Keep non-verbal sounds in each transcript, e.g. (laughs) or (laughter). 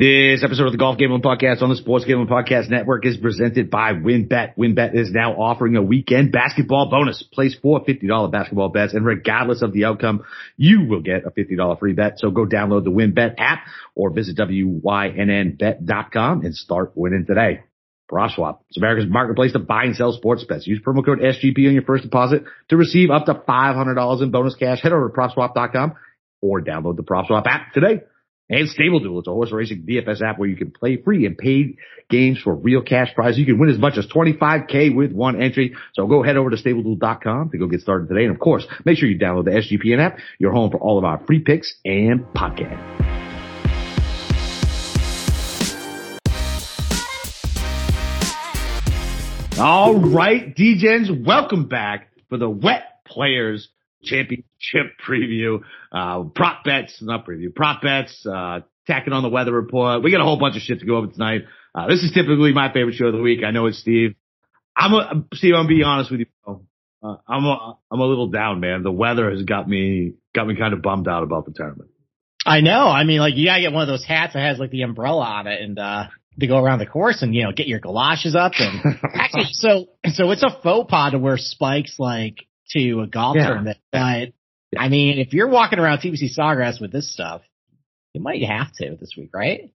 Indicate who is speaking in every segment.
Speaker 1: This episode of the Golf Gambling Podcast on the Sports Gambling Podcast Network is presented by WynnBET. WynnBET is now offering a weekend basketball bonus. Place four $50 basketball bets and regardless of the outcome, you will get a $50 free bet. So go download the WynnBET app or visit WYNNBet.com and start winning today. PropSwap. It's America's marketplace to buy and sell sports bets. Use promo code SGP on your first deposit to receive up to $500 in bonus cash. Head over to PropSwap.com or download the PropSwap app today and Stable Duel. It's a horse racing DFS app where you can play free and paid games for real cash prizes. You can win as much as 25k with one entry. So go head over to StableDuel.com to go get started today. And of course, make sure you download the SGPN app. You're home for all of our free picks and podcasts. All right, DJs, welcome back for the Wet Players championship (laughs) preview, uh, prop bets, not preview, prop bets, uh, tacking on the weather report. We got a whole bunch of shit to go over tonight. Uh, this is typically my favorite show of the week. I know it's Steve. I'm a, Steve, I'm gonna be honest with you. Uh, I'm a, I'm a little down, man. The weather has got me, got me kind of bummed out about the tournament.
Speaker 2: I know. I mean, like you gotta get one of those hats that has like the umbrella on it and, uh, to go around the course and, you know, get your galoshes up and (laughs) actually, so, so it's a faux pas to wear spikes like to a golf yeah. tournament. But I mean, if you're walking around TPC Sawgrass with this stuff, you might have to this week, right?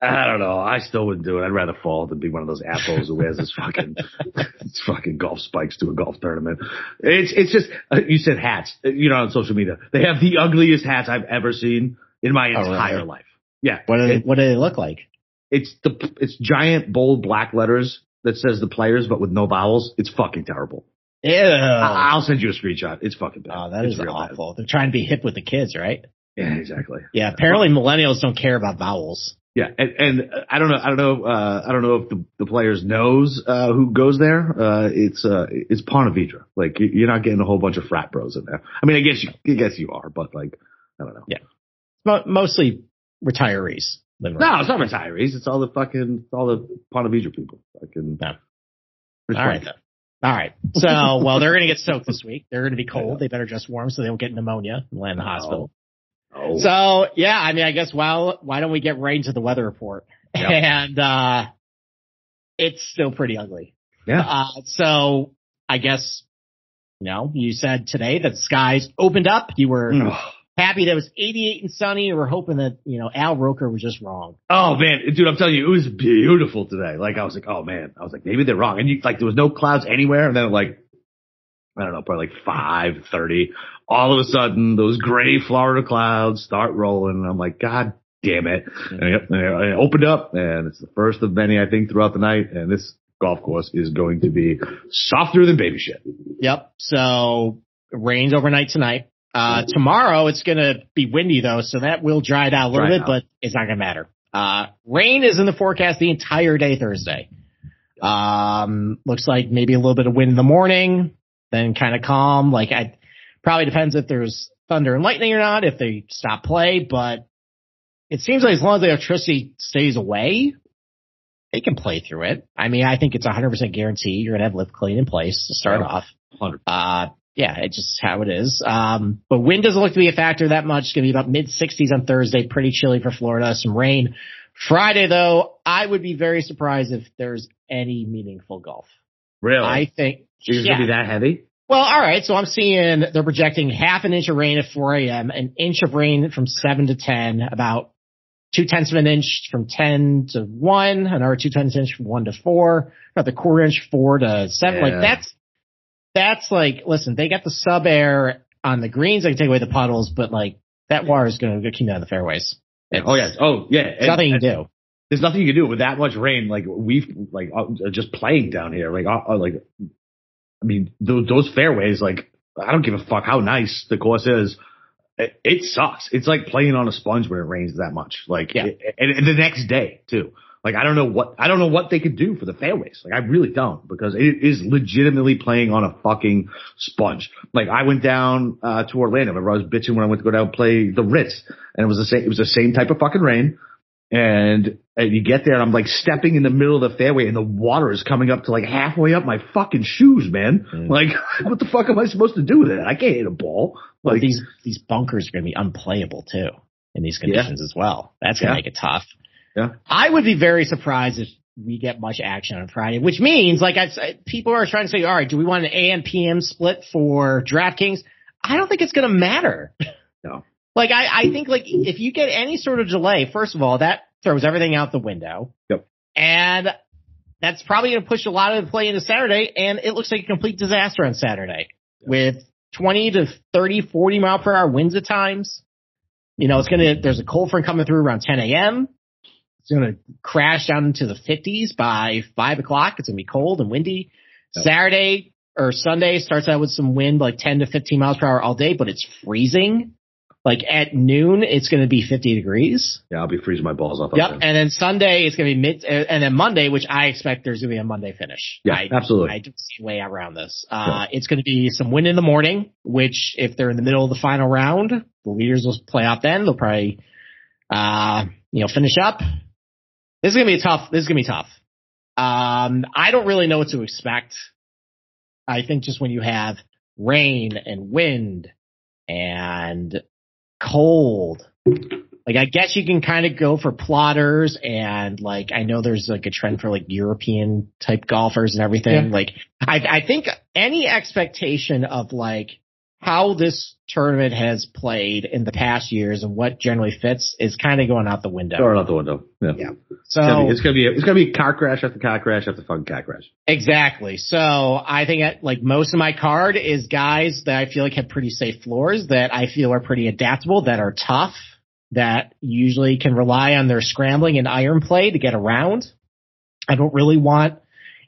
Speaker 1: I don't know. I still wouldn't do it. I'd rather fall than be one of those assholes who wears his fucking, (laughs) his fucking golf spikes to a golf tournament. It's, it's just, uh, you said hats, you know, on social media. They have the ugliest hats I've ever seen in my oh, entire really? life. Yeah.
Speaker 2: What do they, what do they look like?
Speaker 1: It's the, it's giant bold black letters that says the players, but with no vowels. It's fucking terrible.
Speaker 2: Ew.
Speaker 1: I'll send you a screenshot. It's fucking bad.
Speaker 2: Oh, that
Speaker 1: it's
Speaker 2: is awful. Bad. They're trying to be hip with the kids, right?
Speaker 1: Yeah, exactly.
Speaker 2: Yeah, apparently millennials don't care about vowels.
Speaker 1: Yeah, and, and I don't know, I don't know, uh, I don't know if the, the players knows uh, who goes there. Uh, it's uh, it's Ponte Vedra. Like you're not getting a whole bunch of frat bros in there. I mean, I guess you, I guess you are, but like, I don't know.
Speaker 2: Yeah, but mostly retirees.
Speaker 1: No, it's not retirees. It's all the fucking, all the Ponte Vedra people. Fucking.
Speaker 2: Yeah. All right. All right. (laughs) So, well, they're going to get soaked this week. They're going to be cold. They better dress warm so they don't get pneumonia and land in the hospital. Oh. So, yeah, I mean, I guess, well, why don't we get right into the weather report? Yep. (laughs) And, uh, it's still pretty ugly.
Speaker 1: Yeah.
Speaker 2: Uh, so I guess, you know, you said today that skies opened up. You were happy that it was 88 and sunny. We were hoping that, you know, Al Roker was just wrong.
Speaker 1: Oh man, dude, I'm telling you, it was beautiful today. Like I was like, oh man, I was like, maybe they're wrong. And you, like, there was no clouds anywhere. And then like, I don't know, probably like 530. All of a sudden, those gray Florida clouds start rolling. And I'm like, God damn it. And I, I opened up and it's the first of many, I think, throughout the night. And this golf course is going to be softer than baby shit.
Speaker 2: Yep. So rains overnight tonight. Uh, tomorrow it's going to be windy though, so that will dry it out a little dry bit, out. but it's not going to matter. Uh, rain is in the forecast the entire day Thursday. Um, looks like maybe a little bit of wind in the morning, then kind of calm. Like I probably depends if there's thunder and lightning or not, if they stop play, but it seems like as long as the electricity stays away, they can play through it. I mean, I think it's a 100% guarantee you're going to have lift clean in place to start off. 100 Uh, yeah, it's just how it is. Um, but wind doesn't look to be a factor that much. It's going to be about mid 60s on Thursday. Pretty chilly for Florida. Some rain. Friday though, I would be very surprised if there's any meaningful golf.
Speaker 1: Really?
Speaker 2: I think.
Speaker 1: It's yeah. going to be that heavy?
Speaker 2: Well, all right. So I'm seeing they're projecting half an inch of rain at 4 a.m., an inch of rain from 7 to 10, about two tenths of an inch from 10 to 1, another two tenths of an inch from 1 to 4, about the quarter inch 4 to 7. Yeah. Like that's that's like, listen, they got the sub air on the greens. They can take away the puddles, but like that water is going to keep out of the fairways.
Speaker 1: Oh yeah. Oh yeah.
Speaker 2: And, nothing you can do.
Speaker 1: There's nothing you can do with that much rain. Like we've like uh, just playing down here. Like uh, uh, like, I mean those, those fairways. Like I don't give a fuck how nice the course is. It, it sucks. It's like playing on a sponge when it rains that much. Like yeah. It, and, and the next day too. Like I don't know what I don't know what they could do for the fairways. Like I really don't because it is legitimately playing on a fucking sponge. Like I went down uh, to Orlando. Remember I was bitching when I went to go down and play the Ritz, and it was the same. It was the same type of fucking rain. And, and you get there and I'm like stepping in the middle of the fairway and the water is coming up to like halfway up my fucking shoes, man. Mm. Like, (laughs) what the fuck am I supposed to do with it? I can't hit a ball.
Speaker 2: Like well, these, these bunkers are going to be unplayable too in these conditions yeah. as well. That's going to yeah. make it tough.
Speaker 1: Yeah.
Speaker 2: I would be very surprised if we get much action on Friday, which means like I, people are trying to say, all right, do we want an AM PM split for DraftKings? I don't think it's going to matter. (laughs)
Speaker 1: No.
Speaker 2: Like I, I think like if you get any sort of delay, first of all, that throws everything out the window.
Speaker 1: Yep.
Speaker 2: And that's probably going to push a lot of the play into Saturday. And it looks like a complete disaster on Saturday yep. with 20 to 30, 40 mile per hour winds at times. You know, it's going to, there's a cold front coming through around 10 a.m. It's going to crash down into the 50s by five o'clock. It's going to be cold and windy. Yep. Saturday or Sunday starts out with some wind, like 10 to 15 miles per hour all day, but it's freezing. Like at noon, it's going to be 50 degrees.
Speaker 1: Yeah, I'll be freezing my balls off.
Speaker 2: Yep. And then Sunday, it's going to be mid, and then Monday, which I expect there's going to be a Monday finish.
Speaker 1: Yeah,
Speaker 2: I,
Speaker 1: absolutely.
Speaker 2: I don't see a way around this. Uh, it's going to be some wind in the morning, which if they're in the middle of the final round, the leaders will play out then. They'll probably, uh, you know, finish up. This is going to be tough. This is going to be tough. Um, I don't really know what to expect. I think just when you have rain and wind and cold. Like I guess you can kind of go for plotters and like I know there's like a trend for like European type golfers and everything. Yeah. Like I I think any expectation of like how this tournament has played in the past years and what generally fits is kind of going out the window.
Speaker 1: Going out the window. Yeah.
Speaker 2: yeah. So
Speaker 1: it's gonna be it's gonna be car crash after car crash after fun car crash.
Speaker 2: Exactly. So I think that, like most of my card is guys that I feel like have pretty safe floors that I feel are pretty adaptable, that are tough, that usually can rely on their scrambling and iron play to get around. I don't really want,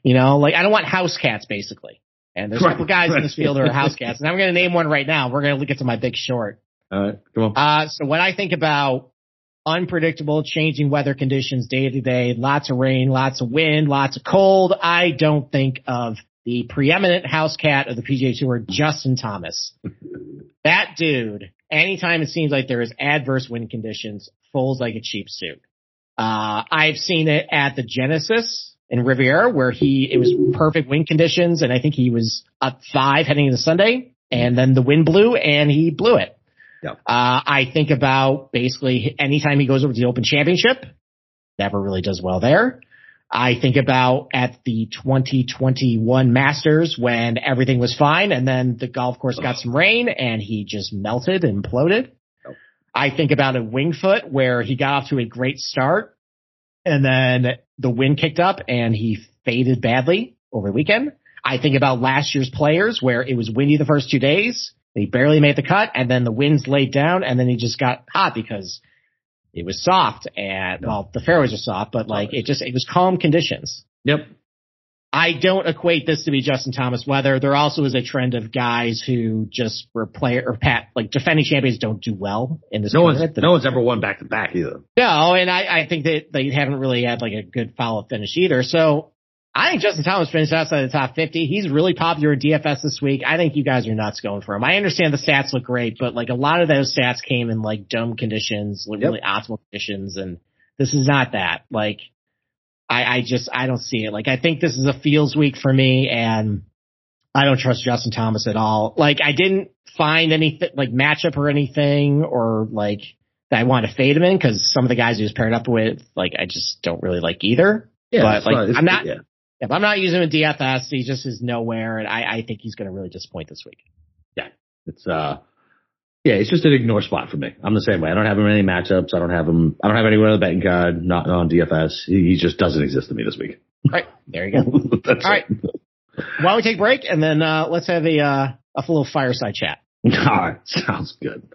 Speaker 2: you know, like I don't want house cats basically. And there's right, a couple guys right. in this field who are (laughs) house cats. And I'm going to name one right now. We're going to get to my big short.
Speaker 1: All right, come on.
Speaker 2: Uh, so when I think about unpredictable, changing weather conditions day to day, lots of rain, lots of wind, lots of cold, I don't think of the preeminent house cat of the PGA Tour, Justin Thomas. (laughs) that dude, anytime it seems like there is adverse wind conditions, folds like a cheap suit. Uh, I've seen it at the Genesis in Riviera where he, it was perfect wind conditions and I think he was up five heading into Sunday and then the wind blew and he blew it.
Speaker 1: Yep.
Speaker 2: Uh, I think about basically anytime he goes over to the Open Championship, never really does well there. I think about at the 2021 Masters when everything was fine and then the golf course got some rain and he just melted and imploded. I think about a Winged Foot where he got off to a great start and then the wind kicked up and he faded badly over the weekend. I think about last year's players where it was windy the first two days. He barely made the cut and then the winds laid down and then he just got hot because it was soft and well, the fairways are soft, but like it just, it was calm conditions.
Speaker 1: Yep.
Speaker 2: I don't equate this to be Justin Thomas weather. There also is a trend of guys who just were player or pat like defending champions don't do well in this.
Speaker 1: No one's no one's ever won back to back either.
Speaker 2: No, and I, I think that they haven't really had like a good follow up finish either. So I think Justin Thomas finished outside the top 50. He's really popular in DFS this week. I think you guys are nuts going for him. I understand the stats look great, but like a lot of those stats came in like dome conditions, like really optimal conditions, and this is not that. Like I, I just I don't see it. Like I think this is a feels week for me, and I don't trust Justin Thomas at all. Like I didn't find anything like matchup or anything, or like that I want to fade him in because some of the guys he was paired up with, like I just don't really like either.
Speaker 1: Yeah,
Speaker 2: but like
Speaker 1: not,
Speaker 2: I'm not.
Speaker 1: Yeah.
Speaker 2: If I'm not using him in DFS, he just is nowhere, and I, I think he's going to really disappoint this week.
Speaker 1: Yeah, it's uh, yeah, it's just an ignore spot for me. I'm the same way. I don't have him in any matchups. I don't have him. I don't have anyone on the betting card. Not on DFS. He, he just doesn't exist to me this week.
Speaker 2: All right, there you go. (laughs) All right. Why don't we take a break and then uh, let's have a uh, a little fireside chat. (laughs)
Speaker 1: All right, sounds good.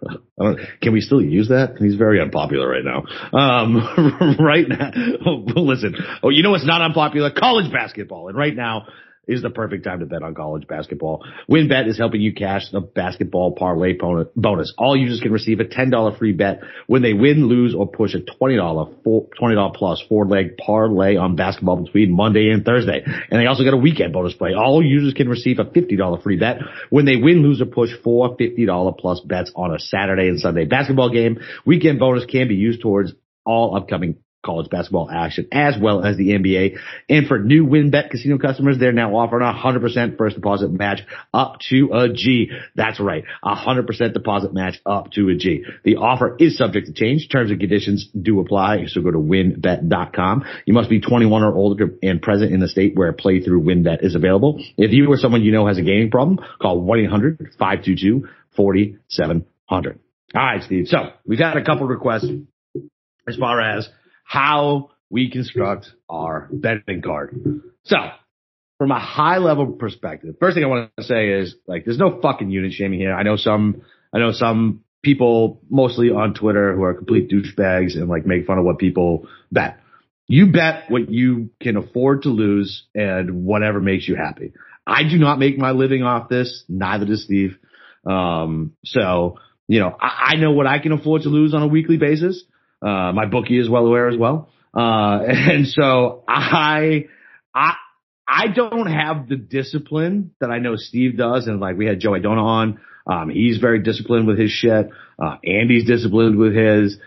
Speaker 1: Can we still use that? He's very unpopular right now. Um, (laughs) right now, oh, listen. Oh, you know what's not unpopular? College basketball. And right now, is the perfect time to bet on college basketball. WynnBET is helping you cash the basketball parlay bonus. All users can receive a $10 free bet when they win, lose, or push a $20, $20 plus four leg parlay on basketball between Monday and Thursday. And they also get a weekend bonus play. All users can receive a $50 free bet when they win, lose, or push four $50 plus bets on a Saturday and Sunday basketball game. Weekend bonus can be used towards all upcoming college basketball action as well as the NBA. And for new WynnBET casino customers, they're now offering a 100% first deposit match up to a G. That's right. A 100% deposit match up to a G. The offer is subject to change. Terms and conditions do apply. So go to WynnBET.com. You must be 21 or older and present in the state where playthrough WynnBET is available. If you or someone you know has a gaming problem, call 1-800-522-4700. All right, Steve. So we've had a couple requests as far as how we construct our betting card. So from a high level perspective, first thing I want to say is like, there's no fucking unit shaming here. I know some, I know some people mostly on Twitter who are complete douchebags and like make fun of what people bet. You bet what you can afford to lose and whatever makes you happy. I do not make my living off this. Neither does Steve. Um, so, you know, I, I know what I can afford to lose on a weekly basis. Uh, my bookie is well aware as well. Uh, (laughs) and so I, I, I don't have the discipline that I know Steve does. And like we had Joe Idona on. Um, he's very disciplined with his shit. Uh, Andy's disciplined with his.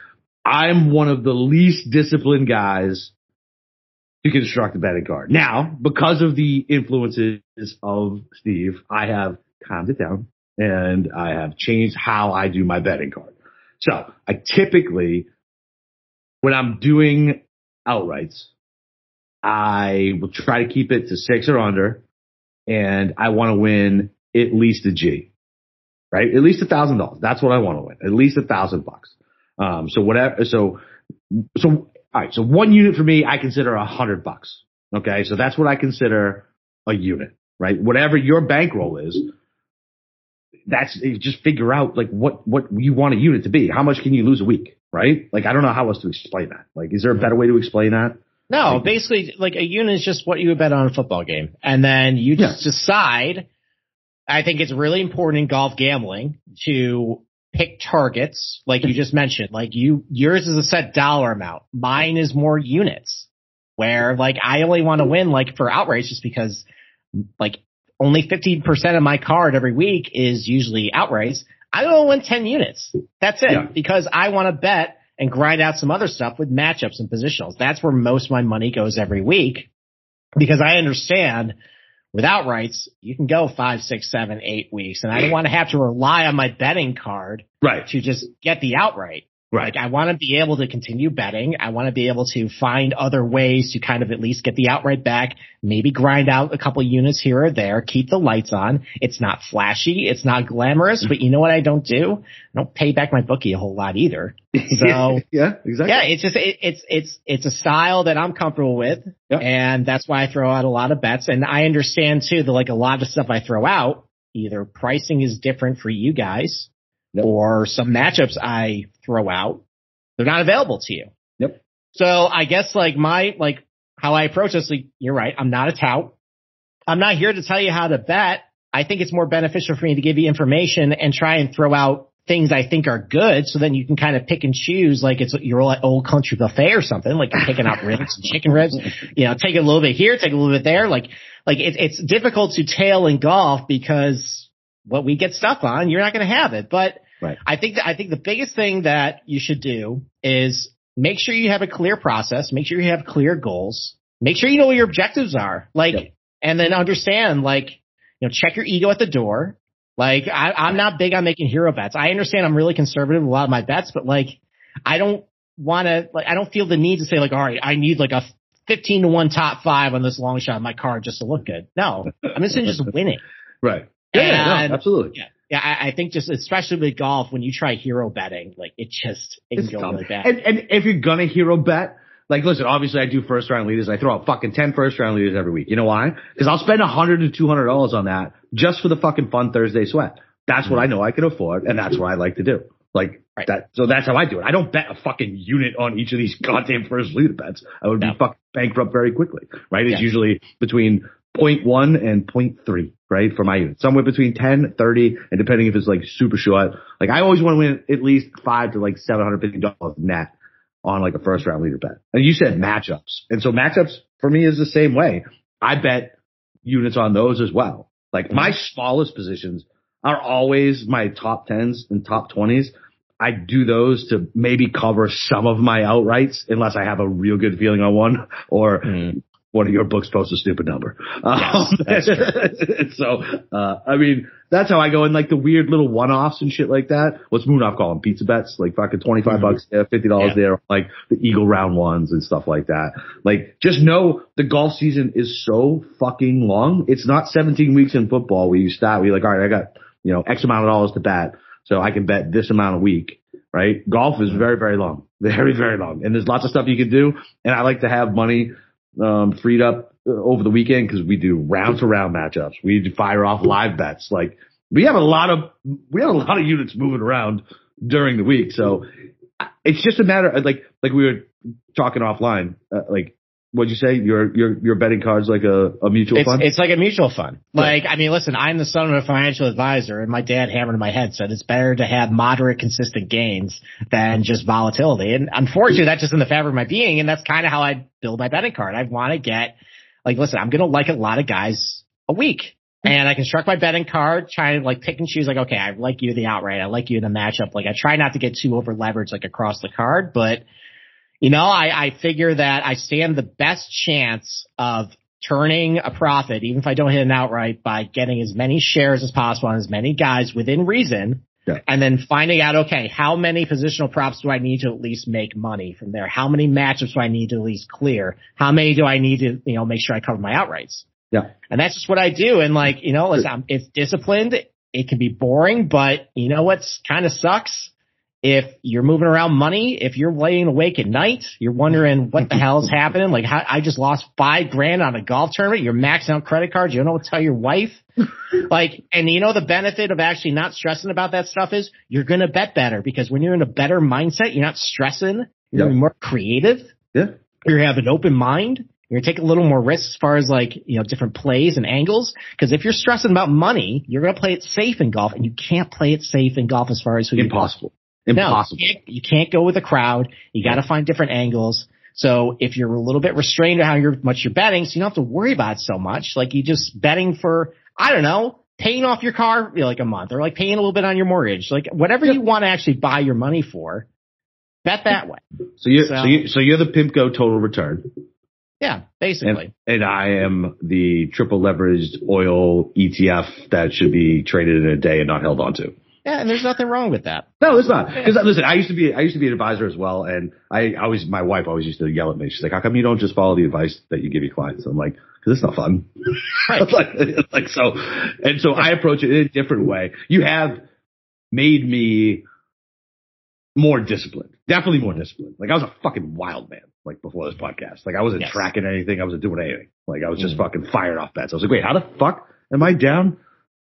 Speaker 1: I'm one of the least disciplined guys to construct a betting card. Now, because of the influences of Steve, I have calmed it down and I have changed how I do my betting card. So I typically, when I'm doing outrights, I will try to keep it to six or under and I want to win at least a G, right? At least a thousand dollars. That's what I want to win. At least a thousand bucks. Um, so whatever, so, so all right. So one unit for me, I consider a hundred bucks. Okay. So that's what I consider a unit, right? Whatever your bankroll is, that's just figure out like what, what you want a unit to be. How much can you lose a week? Right. Like, I don't know how else to explain that. Like, is there a better way to explain that?
Speaker 2: No, like, basically like a unit is just what you would bet on a football game. And then you just yeah. decide. I think it's really important in golf gambling to pick targets, like you just mentioned. Like you, yours is a set dollar amount. Mine is more units. Where like I only want to win like for outright just because like only 15% of my card every week is usually outrights. I don't win 10 units. That's it. Yeah. Because I want to bet and grind out some other stuff with matchups and positionals. That's where most of my money goes every week because I understand without rights, you can go five, six, seven, eight weeks. And I don't want to have to rely on my betting card
Speaker 1: right.
Speaker 2: to just get the outright. Right. Like I want to be able to continue betting. I want to be able to find other ways to kind of at least get the outright back, maybe grind out a couple units here or there, keep the lights on. It's not flashy. It's not glamorous, but you know what I don't do? I don't pay back my bookie a whole lot either. So (laughs)
Speaker 1: yeah, exactly.
Speaker 2: Yeah, it's just, it, it's, it's, it's a style that I'm comfortable with. Yep. And that's why I throw out a lot of bets. And I understand too that like a lot of stuff I throw out, either pricing is different for you guys Yep. Or some matchups I throw out, they're not available to you.
Speaker 1: Yep.
Speaker 2: So I guess like my, like how I approach this, like, you're right. I'm not a tout. I'm not here to tell you how to bet. I think it's more beneficial for me to give you information and try and throw out things I think are good. So then you can kind of pick and choose like it's your old country buffet or something, like you're picking out ribs and chicken ribs, (laughs) you know, take a little bit here, take a little bit there. Like, like it's, it's difficult to tail in golf because what we get stuck on, you're not going to have it. But right. I think that, I think the biggest thing that you should do is make sure you have a clear process, make sure you have clear goals, make sure you know what your objectives are, like, yep. and then understand, like, you know, check your ego at the door. Like, I, I'm not big on making hero bets. I understand I'm really conservative with a lot of my bets, but like, I don't want to, like, I don't feel the need to say like, all right, I need like a 15 to 1 top five on this long shot on my card just to look good. No, I'm just going to just winning. (laughs)
Speaker 1: Right. Yeah, and, no, absolutely.
Speaker 2: Yeah. Yeah, I, I, think just especially with golf, when you try hero betting, like it just it it's can go tough. really bad.
Speaker 1: And, and if you're gonna hero bet, like listen, obviously I do first round leaders. I throw out fucking 10 first round leaders every week. You know why? Because I'll spend a hundred to two hundred dollars on that just for the fucking fun Thursday sweat. That's mm-hmm. what I know I can afford, and that's what I like to do. Like right. that. So that's how I do it. I don't bet a fucking unit on each of these goddamn first leader bets. I would no. be fucking bankrupt very quickly. Right? It's yeah. usually between 0.1 and 0.3, right? For my unit. Somewhere between 10, 30, and depending if it's like super short. Like I always want to win at least five to like $750 net on like a first round leader bet. And you said matchups. And so matchups for me is the same way. I bet units on those as well. Like my smallest positions are always my top tens and top twenties I do those to maybe cover some of my outrights unless I have a real good feeling on one or mm. One of your books posts a stupid number.
Speaker 2: Yes, um, true. (laughs)
Speaker 1: so, uh, I mean, that's how I go in like the weird little one-offs and shit like that. What's Moonoff call them? Pizza bets, like fucking 25 mm-hmm. bucks, yeah, $50 yeah. there, like the Eagle round ones and stuff like that. Like just know the golf season is so fucking long. It's not 17 weeks in football where you start, where you're like, all right, I got, you know, X amount of dollars to bet so I can bet this amount a week, right? Golf is very, very long, (laughs) very, very long. And there's lots of stuff you can do. And I like to have money, um, freed up uh, over the weekend because we do round to round matchups. We fire off live bets. Like we have a lot of, we have a lot of units moving around during the week. So it's just a matter of like, like we were talking offline, uh, like what'd you say? Your your your betting card's like a, a mutual
Speaker 2: it's,
Speaker 1: fund.
Speaker 2: It's like a mutual fund. Like I mean, listen, I'm the son of a financial advisor, and my dad hammered in my head said it's better to have moderate, consistent gains than just volatility. And unfortunately, that's just in the fabric of my being, and that's kind of how I build my betting card. I want to get like, listen, I'm gonna like a lot of guys a week. And I construct my betting card, try to like pick and choose like, okay, I like you the outright. I like you in the matchup. Like I try not to get too over leveraged like across the card, but you know, I, I figure that I stand the best chance of turning a profit, even if I don't hit an outright, by getting as many shares as possible on as many guys within reason. Yeah. And then finding out, okay, how many positional props do I need to at least make money from there? How many matchups do I need to at least clear? How many do I need to, you know, make sure I cover my outrights?
Speaker 1: Yeah.
Speaker 2: And that's just what I do. And like, you know, listen, it's disciplined. It can be boring, but you know what's kind of sucks? If you're moving around money, if you're laying awake at night, you're wondering what the hell is (laughs) happening. Like how, I just lost five grand on a golf tournament. You're maxing out credit cards. You don't know what to tell your wife. (laughs) like, and you know, the benefit of actually not stressing about that stuff is you're going to bet better because when you're in a better mindset, you're not stressing. You're yep. more creative.
Speaker 1: Yeah.
Speaker 2: You have an open mind. You're gonna take a little more risks as far as like, you know, different plays and angles. Cause if you're stressing about money, you're gonna play it safe in golf and you can't play it safe in golf as far as who
Speaker 1: Impossible.
Speaker 2: Impossible. No, you, can't, you can't go with a crowd. You got to find different angles. So if you're a little bit restrained on how you're, much you're betting, so you don't have to worry about it so much. Like you just betting for, I don't know, paying off your car you know, like a month or like paying a little bit on your mortgage, like whatever you want to actually buy your money for, bet that way.
Speaker 1: So you, so, so you, so you're the Pimco total return.
Speaker 2: Yeah, basically.
Speaker 1: And, and, I am the triple leveraged oil ETF that should be traded in a day and not held onto.
Speaker 2: Yeah, and there's nothing wrong with that.
Speaker 1: No, there's not. Because listen, I used to be I used to be an advisor as well, and I always my wife always used to yell at me. She's like, "How come you don't just follow the advice that you give your clients?" I'm like, "Because it's not fun." (laughs) Right. like, like so, and so I approach it in a different way. You have made me more disciplined, definitely more disciplined. Like I was a fucking wild man, like before this podcast. Like I wasn't yes. tracking anything, I wasn't doing anything. Like I was just mm. fucking firing off bets. I was like, wait, how the fuck am I down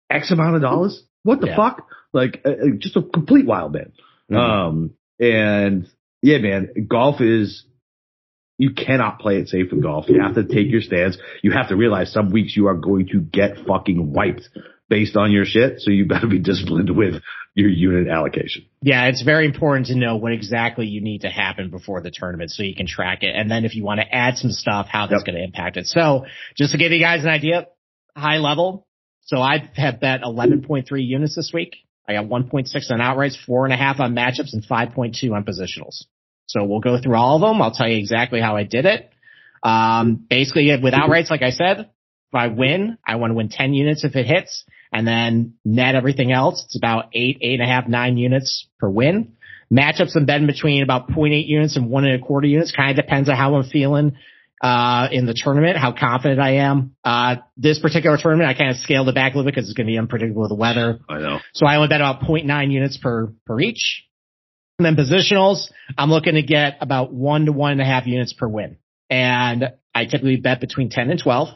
Speaker 1: X amount of dollars? What the yeah. fuck? Like uh, uh, just a complete wild man. Mm-hmm. Um, and yeah, man, golf is, you cannot play it safe in golf. You have to take your stance. You have to realize some weeks you are going to get fucking wiped based on your shit. So you better be disciplined with your unit allocation.
Speaker 2: Yeah, it's very important to know what exactly you need to happen before the tournament so you can track it. And then if you want to add some stuff, how that's yep. going to impact it. So just to give you guys an idea, high level. So I have bet 11.3 units this week. I got 1.6 on outrights, four and a half on matchups, and 5.2 on positionals. So we'll go through all of them. I'll tell you exactly how I did it. Um, basically with outrights, like I said, if I win, I want to win 10 units if it hits and then net everything else. It's about eight, eight and a half, nine units per win. Matchups and bet between about 0.8 units and one and a quarter units. Kind of depends on how I'm feeling uh, in the tournament, how confident I am. Uh, this particular tournament, I kind of scaled it back a little bit because it's going to be unpredictable with the weather.
Speaker 1: I know.
Speaker 2: So I only bet about 0.9 units per, per each. And then positionals, I'm looking to get about one to one and a half units per win. And I typically bet between 10 and 12.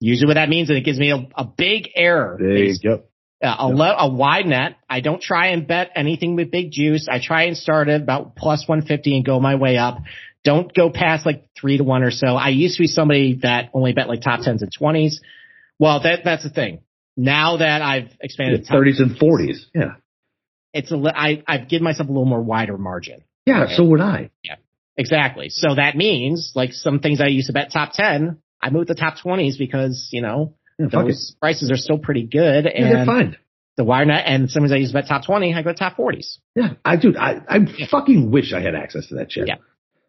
Speaker 2: Usually what that means is it gives me a, a big error.
Speaker 1: Big, yep.
Speaker 2: Uh, a, le- a wide net. I don't try and bet anything with big juice. I try and start at about plus 150 and go my way up. Don't go past like three to one or so. I used to be somebody that only bet like top tens and twenties. Well, that that's the thing. Now that I've expanded
Speaker 1: thirties and forties, yeah,
Speaker 2: it's a I I've given myself a little more wider margin.
Speaker 1: Yeah, okay. so would I.
Speaker 2: Yeah, exactly. So that means like some things I used to bet top ten, I moved the top twenties because you know yeah, those prices are still pretty good.
Speaker 1: And yeah, they're fine.
Speaker 2: the wire net, and sometimes I use bet top 20, I go top 40s.
Speaker 1: Yeah, I do. I, I yeah. fucking wish I had access to that shit.
Speaker 2: Yeah.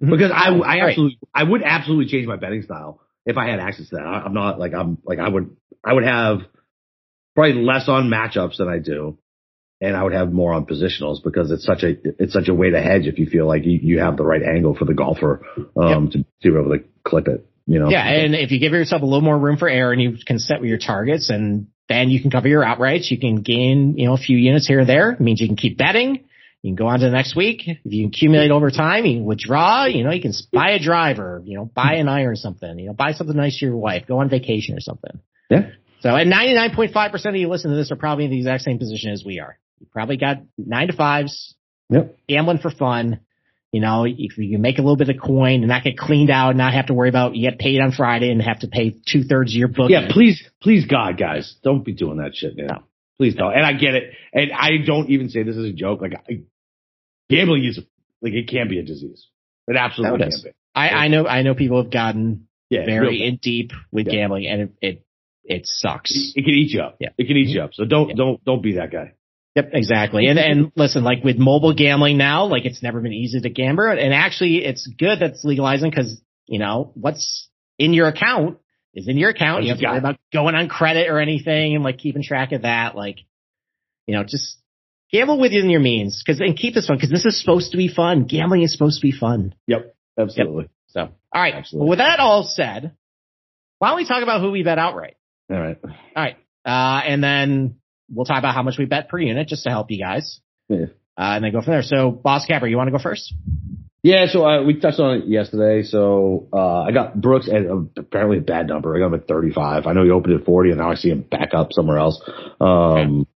Speaker 1: Mm-hmm. Because I, I absolutely, right. I would absolutely change my betting style if I had access to that. I, I'm not like, I'm like, I would, I would have probably less on matchups than I do. And I would have more on positionals because it's such a, it's such a way to hedge if you feel like you, you have the right angle for the golfer, um, yep. to, to be able to clip it, you know?
Speaker 2: Yeah. And if you give yourself a little more room for error and you can set with your targets and then you can cover your outrights. You can gain, you know, a few units here or there. It means you can keep betting. You can go on to the next week. If you accumulate over time, you can withdraw, you know, you can buy a driver, you know, buy an iron or something, you know, buy something nice for your wife, go on vacation or something.
Speaker 1: Yeah.
Speaker 2: So and 99.5% of you listen to this are probably in the exact same position as we are. You probably got nine to fives.
Speaker 1: Yep.
Speaker 2: Gambling for fun. You know, if you can make a little bit of coin and not get cleaned out, and not have to worry about you get paid on Friday and have to pay two thirds of your book.
Speaker 1: Yeah, please, please, God, guys, don't be doing that shit, man. No. Please don't. And I get it. And I don't even say this as a joke. Like, I, gambling is like it can be a disease. It absolutely oh, can be.
Speaker 2: I, I know. I know people have gotten yeah, very in deep with yeah. gambling, and it, it it sucks.
Speaker 1: It, it, can eat you up. Yeah, it can eat you up. So don't yeah. don't don't be that guy.
Speaker 2: Yep, exactly. And and listen, like with mobile gambling now, like it's never been easy to gamble, and actually it's good that's legalizing because you know what's in your account is in your account. You have to worry about going on credit or anything, and like keeping track of that. Like, you know, just gamble within your means, because and keep this fun because this is supposed to be fun. Gambling is supposed to be fun.
Speaker 1: Yep, absolutely. Yep.
Speaker 2: So, all right. Absolutely. Well, with that all said, why don't we talk about who we bet outright?
Speaker 1: All right.
Speaker 2: All right. Uh, and then we'll talk about how much we bet per unit just to help you guys.
Speaker 1: Yeah. Uh,
Speaker 2: and then go from there. So, Boss Capper, you want to go first?
Speaker 1: Yeah, so uh, we touched on it yesterday. So uh, I got Brooks at uh, apparently a bad number. I got him at 35. I know he opened at 40, and now I see him back up somewhere else. Um, okay.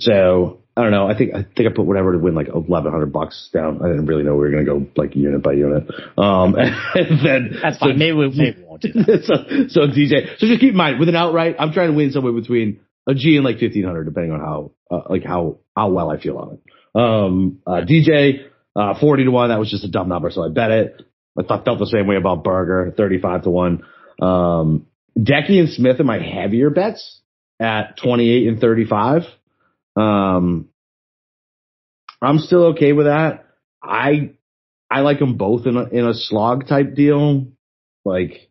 Speaker 1: So I don't know. I think I think I put whatever to win like 1100 bucks down. I didn't really know we were going to go like unit by unit. Um, (laughs) and then
Speaker 2: that's fine. So, maybe we, maybe we won't do that. (laughs)
Speaker 1: so, so DJ. So just keep in mind with an outright, I'm trying to win somewhere between a G and like 1500, depending on how, uh, like how, how well I feel on it. Um, uh, DJ, uh, 40 to 1, that was just a dumb number, so I bet it. I thought, felt the same way about Berger, 35 to 1. Um, Decky and Smith are my heavier bets at 28 and 35. Um, I'm still okay with that. I, I like them both in a, in a slog type deal. Like,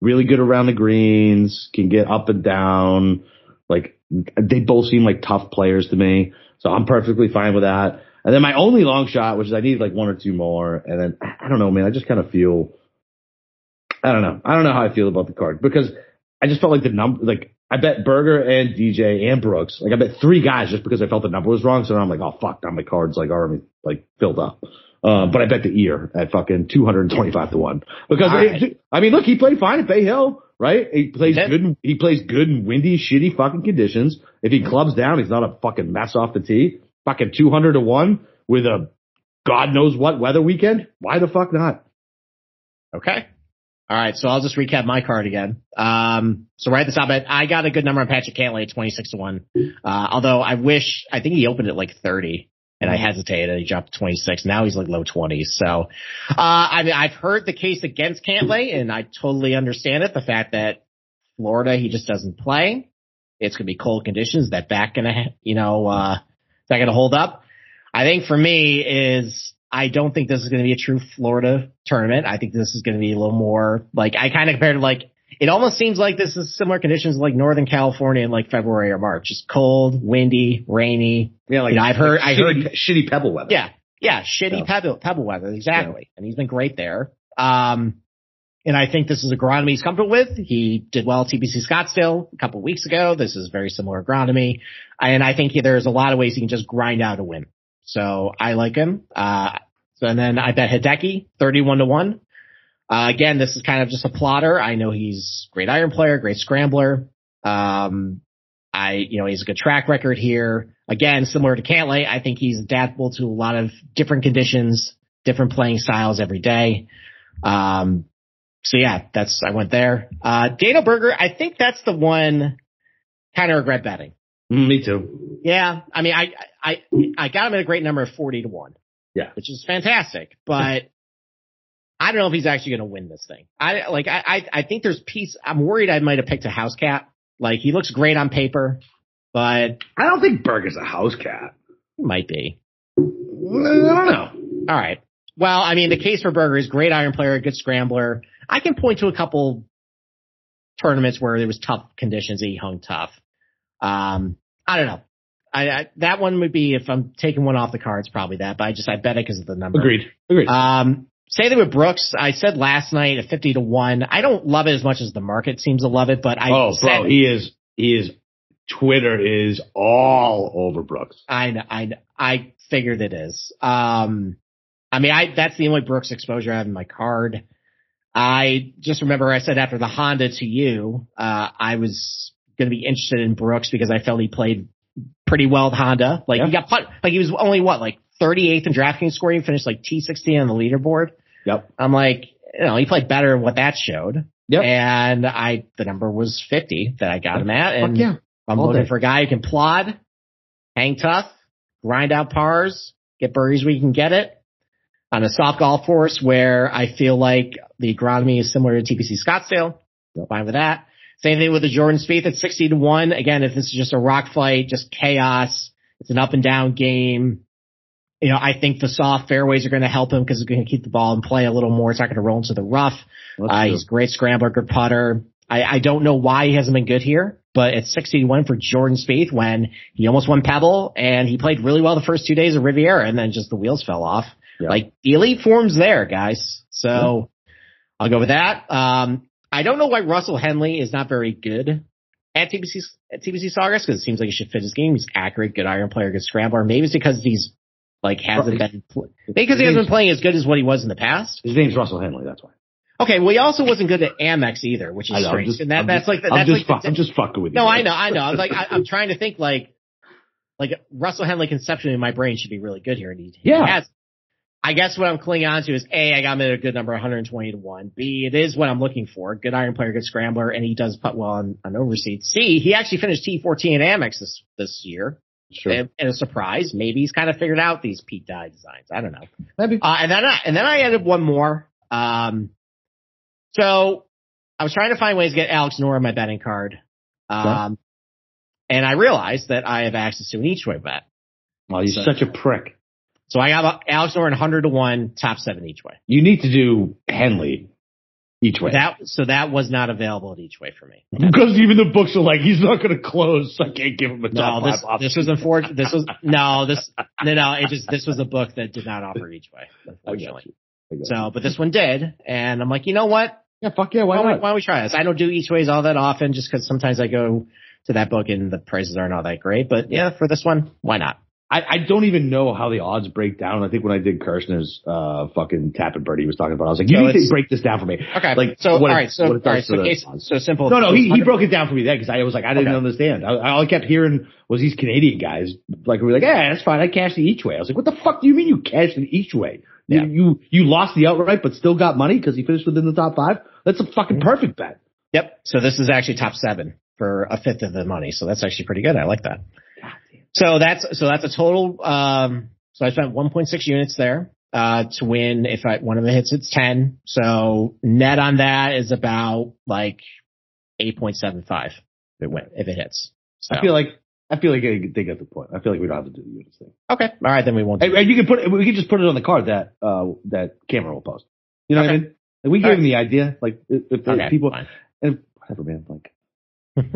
Speaker 1: really good around the greens, can get up and down. Like they both seem like tough players to me. So I'm perfectly fine with that. And then my only long shot, which is I need like one or two more. And then I don't know, man. I just kind of feel, I don't know. I don't know how I feel about the card because I just felt like the number, like I bet Berger and DJ and Brooks. Like I bet three guys just because I felt the number was wrong. So now I'm like, oh fuck, now my cards like already like filled up. Uh, but I bet the ear at fucking 225 to one because right. it, I mean, look, he played fine at Bay Hill right? He plays good. In, he plays good in windy, shitty fucking conditions. If he clubs down, he's not a fucking mess off the tee. Fucking two hundred to one with a God knows what weather weekend. Why the fuck not?
Speaker 2: Okay. All right, so I'll just recap my card again. Um, so right at the top, I got a good number on Patrick Cantlay at 26 to 1. Uh, although I wish, I think he opened at like 30 and I hesitated. And he dropped to 26. Now he's like low 20s. So, uh, I mean, I've heard the case against Cantlay and I totally understand it. The fact that Florida, he just doesn't play. It's going to be cold conditions. That back going to, you know, uh, is that going to hold up? I think for me is I don't think this is going to be a true Florida tournament. I think this is going to be a little more like I kind of compared to like it almost seems like this is similar conditions like Northern California in like February or March. Just cold, windy, rainy.
Speaker 1: Yeah, like you know, I've heard, like I heard shitty pebble weather.
Speaker 2: Yeah, yeah, shitty pebble pebble weather exactly. Yeah. And he's been great there. Um, and I think this is agronomy he's comfortable with. He did well at TPC Scottsdale a couple of weeks ago. This is very similar agronomy, and I think there's a lot of ways he can just grind out a win. So I like him. Uh, so and then I bet Hideki 31 to 1. Uh, again, this is kind of just a plotter. I know he's great iron player, great scrambler. Um, I, you know, he's a good track record here. Again, similar to Cantlay, I think he's adaptable to a lot of different conditions, different playing styles every day. Um, so yeah, that's, I went there. Uh, Daniel Berger, I think that's the one kind of regret betting.
Speaker 1: Mm, me too.
Speaker 2: Yeah. I mean, I, I, I got him at a great number of 40 to 1.
Speaker 1: Yeah.
Speaker 2: Which is fantastic, but (laughs) I don't know if he's actually going to win this thing. I like I I I think there's piece. I'm worried I might have picked a house cat. Like he looks great on paper, but
Speaker 1: I don't think Berg is a house cat.
Speaker 2: Might be.
Speaker 1: I don't know.
Speaker 2: All right. Well, I mean, the case for Berger is great iron player, good scrambler. I can point to a couple tournaments where there was tough conditions he hung tough. Um, I don't know. I, I, that one would be if I'm taking one off the cards, probably that. But I just I bet it because of the number.
Speaker 1: Agreed. Agreed.
Speaker 2: Um, same thing with Brooks. I said last night at fifty to one. I don't love it as much as the market seems to love it, but I
Speaker 1: oh,
Speaker 2: said,
Speaker 1: bro, he is he is. Twitter is all over Brooks.
Speaker 2: I I I figured it is. Um, I mean, I that's the only Brooks exposure I have in my card. I just remember I said after the Honda to you, uh, I was going to be interested in Brooks because I felt he played pretty well with Honda. Like
Speaker 1: Yeah.
Speaker 2: he got put, like he was only what, like 38th in DraftKings scoring, finished like T16 on the leaderboard.
Speaker 1: Yep.
Speaker 2: I'm like, you know, he played better than what that showed.
Speaker 1: Yep.
Speaker 2: And I, the number was 50 that I got him at.
Speaker 1: Fuck
Speaker 2: And
Speaker 1: yeah.
Speaker 2: I'm
Speaker 1: All
Speaker 2: looking
Speaker 1: day.
Speaker 2: for a guy who can plod, hang tough, grind out pars, get birdies where you can get it on a soft golf course where I feel like the agronomy is similar to TPC Scottsdale. Go fine with that. Same thing with the Jordan Spieth at 60 to 1. Again, if this is just a rock fight, just chaos, it's an up and down game. You know, I think the soft fairways are going to help him because he's going to keep the ball in play a little more. It's not going to roll into the rough. Uh, he's a great scrambler, good putter. I, I don't know why he hasn't been good here, but it's 61 for Jordan Spieth when he almost won Pebble and he played really well the first two days of Riviera and then just the wheels fell off.
Speaker 1: Yeah.
Speaker 2: Like the elite form's there, guys. So I'll go with that. Um, I don't know why Russell Henley is not very good at TPC at TPC Sawgrass because it seems like he should fit his game. He's accurate, good iron player, good scrambler. Maybe it's because he's like hasn't been because he hasn't been playing as good as what he was in the past.
Speaker 1: His name's Russell Henley. That's why.
Speaker 2: Okay, well, he also wasn't good at Amex either, which is
Speaker 1: know.
Speaker 2: Strange.
Speaker 1: just,
Speaker 2: and that,
Speaker 1: I'm
Speaker 2: that's
Speaker 1: just,
Speaker 2: like the,
Speaker 1: I'm
Speaker 2: that's
Speaker 1: just,
Speaker 2: like
Speaker 1: fuck, I'm just fucking with you.
Speaker 2: no. I know, I know. I was like, I, I'm trying to think like, like Russell Henley conceptually in my brain should be really good here, and he, he
Speaker 1: Yeah.
Speaker 2: has. I guess what I'm clinging on to is A, I got him at a good number, 120 to 1. B, it is what I'm looking for. Good iron player, good scrambler, and he does putt well on, on overseas. C, he actually finished T14 in Amex this, this year.
Speaker 1: Sure.
Speaker 2: And, and a surprise. Maybe he's kind of figured out these Pete Dye designs. I don't know.
Speaker 1: Maybe.
Speaker 2: Uh, and then I, and then I added one more. Um, so I was trying to find ways to get Alex Noren on my betting card. Um, and I realized that I have access to an each way bet.
Speaker 1: Oh, you're
Speaker 2: So-
Speaker 1: such a prick.
Speaker 2: So I have Alex Noren 100 to 1, top seven each way.
Speaker 1: You need to do Henley each way.
Speaker 2: That, so that was not available at each way for me. (laughs)
Speaker 1: because even the books are like, he's not going to close, so I can't give him a
Speaker 2: No,
Speaker 1: top
Speaker 2: this,
Speaker 1: five option.
Speaker 2: this was unfortunate. This was, (laughs) no, this, no, no, it just, this was a book that did not offer each way, unfortunately.
Speaker 1: you. I got you.
Speaker 2: So, but this one did. And I'm like, you know what?
Speaker 1: yeah, fuck yeah, why
Speaker 2: why,
Speaker 1: not?
Speaker 2: why don't we try this? I don't do each ways all that often just because sometimes I go to that book and the prices aren't all that great. But yeah, for this one, why not?
Speaker 1: I, I don't even know how the odds break down. I think when I did Kirshner's uh, fucking tap and birdie he was talking about, I was like, you
Speaker 2: So
Speaker 1: need to break this down for me.
Speaker 2: Okay.
Speaker 1: Like,
Speaker 2: so, all
Speaker 1: what it-
Speaker 2: So,
Speaker 1: what
Speaker 2: all right. So, case, so simple.
Speaker 1: No, no, he, he broke it down for me then because I was like, I didn't
Speaker 2: Okay.
Speaker 1: understand. I, all I kept hearing was these Canadian guys like we were like, yeah, that's fine. I cashed the each way. I was like, what the fuck do you mean you cashed it each way? You,
Speaker 2: Yeah.
Speaker 1: you you lost the outright but still got money because he finished within the top five. That's a
Speaker 2: Mm-hmm.
Speaker 1: fucking perfect bet.
Speaker 2: Yep. So this is actually top seven for a fifth of the money. So that's actually pretty good. I like that. So that's, so that's a total, um, so I spent 1.6 units there, uh, to win. If I, one of the hits, it's 10. So net on that is about like 8.75 if it went, if it hits. So,
Speaker 1: I feel like I feel like they get the point. I feel like we don't have to do the units thing.
Speaker 2: okay. All right. Then we won't. do
Speaker 1: And, and you can put it, we can just put it on the card that uh that Cameron will post. You know what I mean? Like, we gave
Speaker 2: Alright.
Speaker 1: him the idea. Like if, if
Speaker 2: Okay,
Speaker 1: people
Speaker 2: fine.
Speaker 1: and whatever, man. Like (laughs)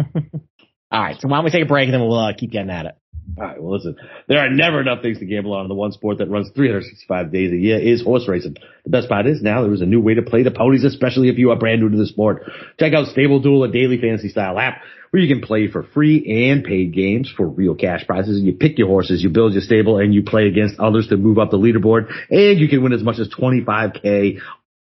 Speaker 2: All right. So why don't we take a break and then we'll uh, keep getting at it.
Speaker 1: All right, well, listen, there are never enough things to gamble on. The one sport that runs 365 days a year is horse racing. The best part is now there is a new way to play the ponies, especially if you are brand new to the sport. Check out Stable Duel, a daily fantasy style app where you can play for free and paid games for real cash prizes. You pick your horses, you build your stable, and you play against others to move up the leaderboard. And you can win as much as 25k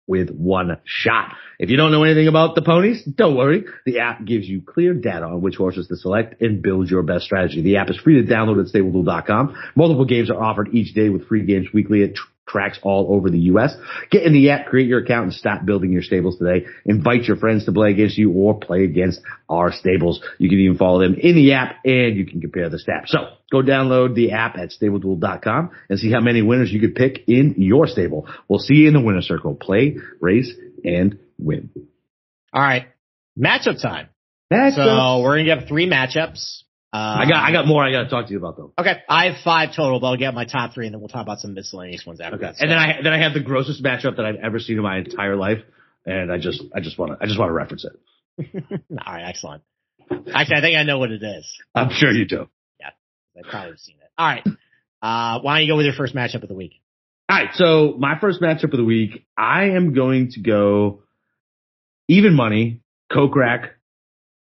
Speaker 1: with one shot. If you don't know anything about the ponies, don't worry. The app gives you clear data on which horses to select and build your best strategy. The app is free to download at StableDuel.com. Multiple games are offered each day with free games weekly. It tracks all over the U.S. Get in the app, create your account, and start building your stables today. Invite your friends to play against you or play against our stables. You can even follow them in the app and you can compare the stats. So go download the app at StableDuel.com and see how many winners you could pick in your stable. We'll see you in the winner circle. Play, race, and win.
Speaker 2: All right. Matchup time.
Speaker 1: That's
Speaker 2: So we're gonna get three matchups.
Speaker 1: Uh, I got I got more I got to talk to you about though.
Speaker 2: Okay, I have five total, but I'll get my top three, and then we'll talk about some miscellaneous ones after.
Speaker 1: Okay,
Speaker 2: that,
Speaker 1: and then I then I have the grossest matchup that I've ever seen in my entire life, and I just I just want to I just want to reference
Speaker 2: it. (laughs) All right, excellent. Actually, I think I know what it is.
Speaker 1: I'm sure you do.
Speaker 2: Yeah, I probably have seen it. All right, uh, why don't you go with your first matchup of the week?
Speaker 1: All right, so my first matchup of the week, I am going to go even money, Kokrak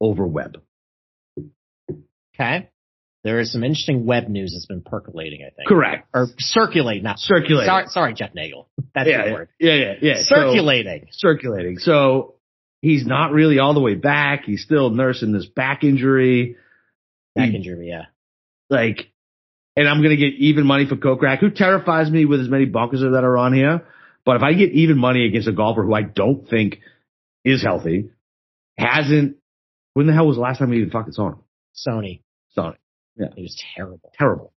Speaker 1: over Webb.
Speaker 2: Okay. There is some interesting Webb news that's been percolating, I think.
Speaker 1: Correct.
Speaker 2: Or circulating, not
Speaker 1: circulating.
Speaker 2: Sorry, sorry Jeff Nagel. (laughs) That's
Speaker 1: yeah,
Speaker 2: the word.
Speaker 1: Yeah, yeah, yeah.
Speaker 2: Circulating.
Speaker 1: So, circulating. So he's not really all the way back. He's still nursing this back injury.
Speaker 2: Back he, injury, yeah.
Speaker 1: Like, and I'm gonna get even money for Kokrak, who terrifies me with as many bunkers that are on here. But if I get even money against a golfer who I don't think is healthy, hasn't, when the hell was the last time we even fucking saw him?
Speaker 2: Sony.
Speaker 1: Sony.
Speaker 2: Yeah. It was terrible.
Speaker 1: Terrible.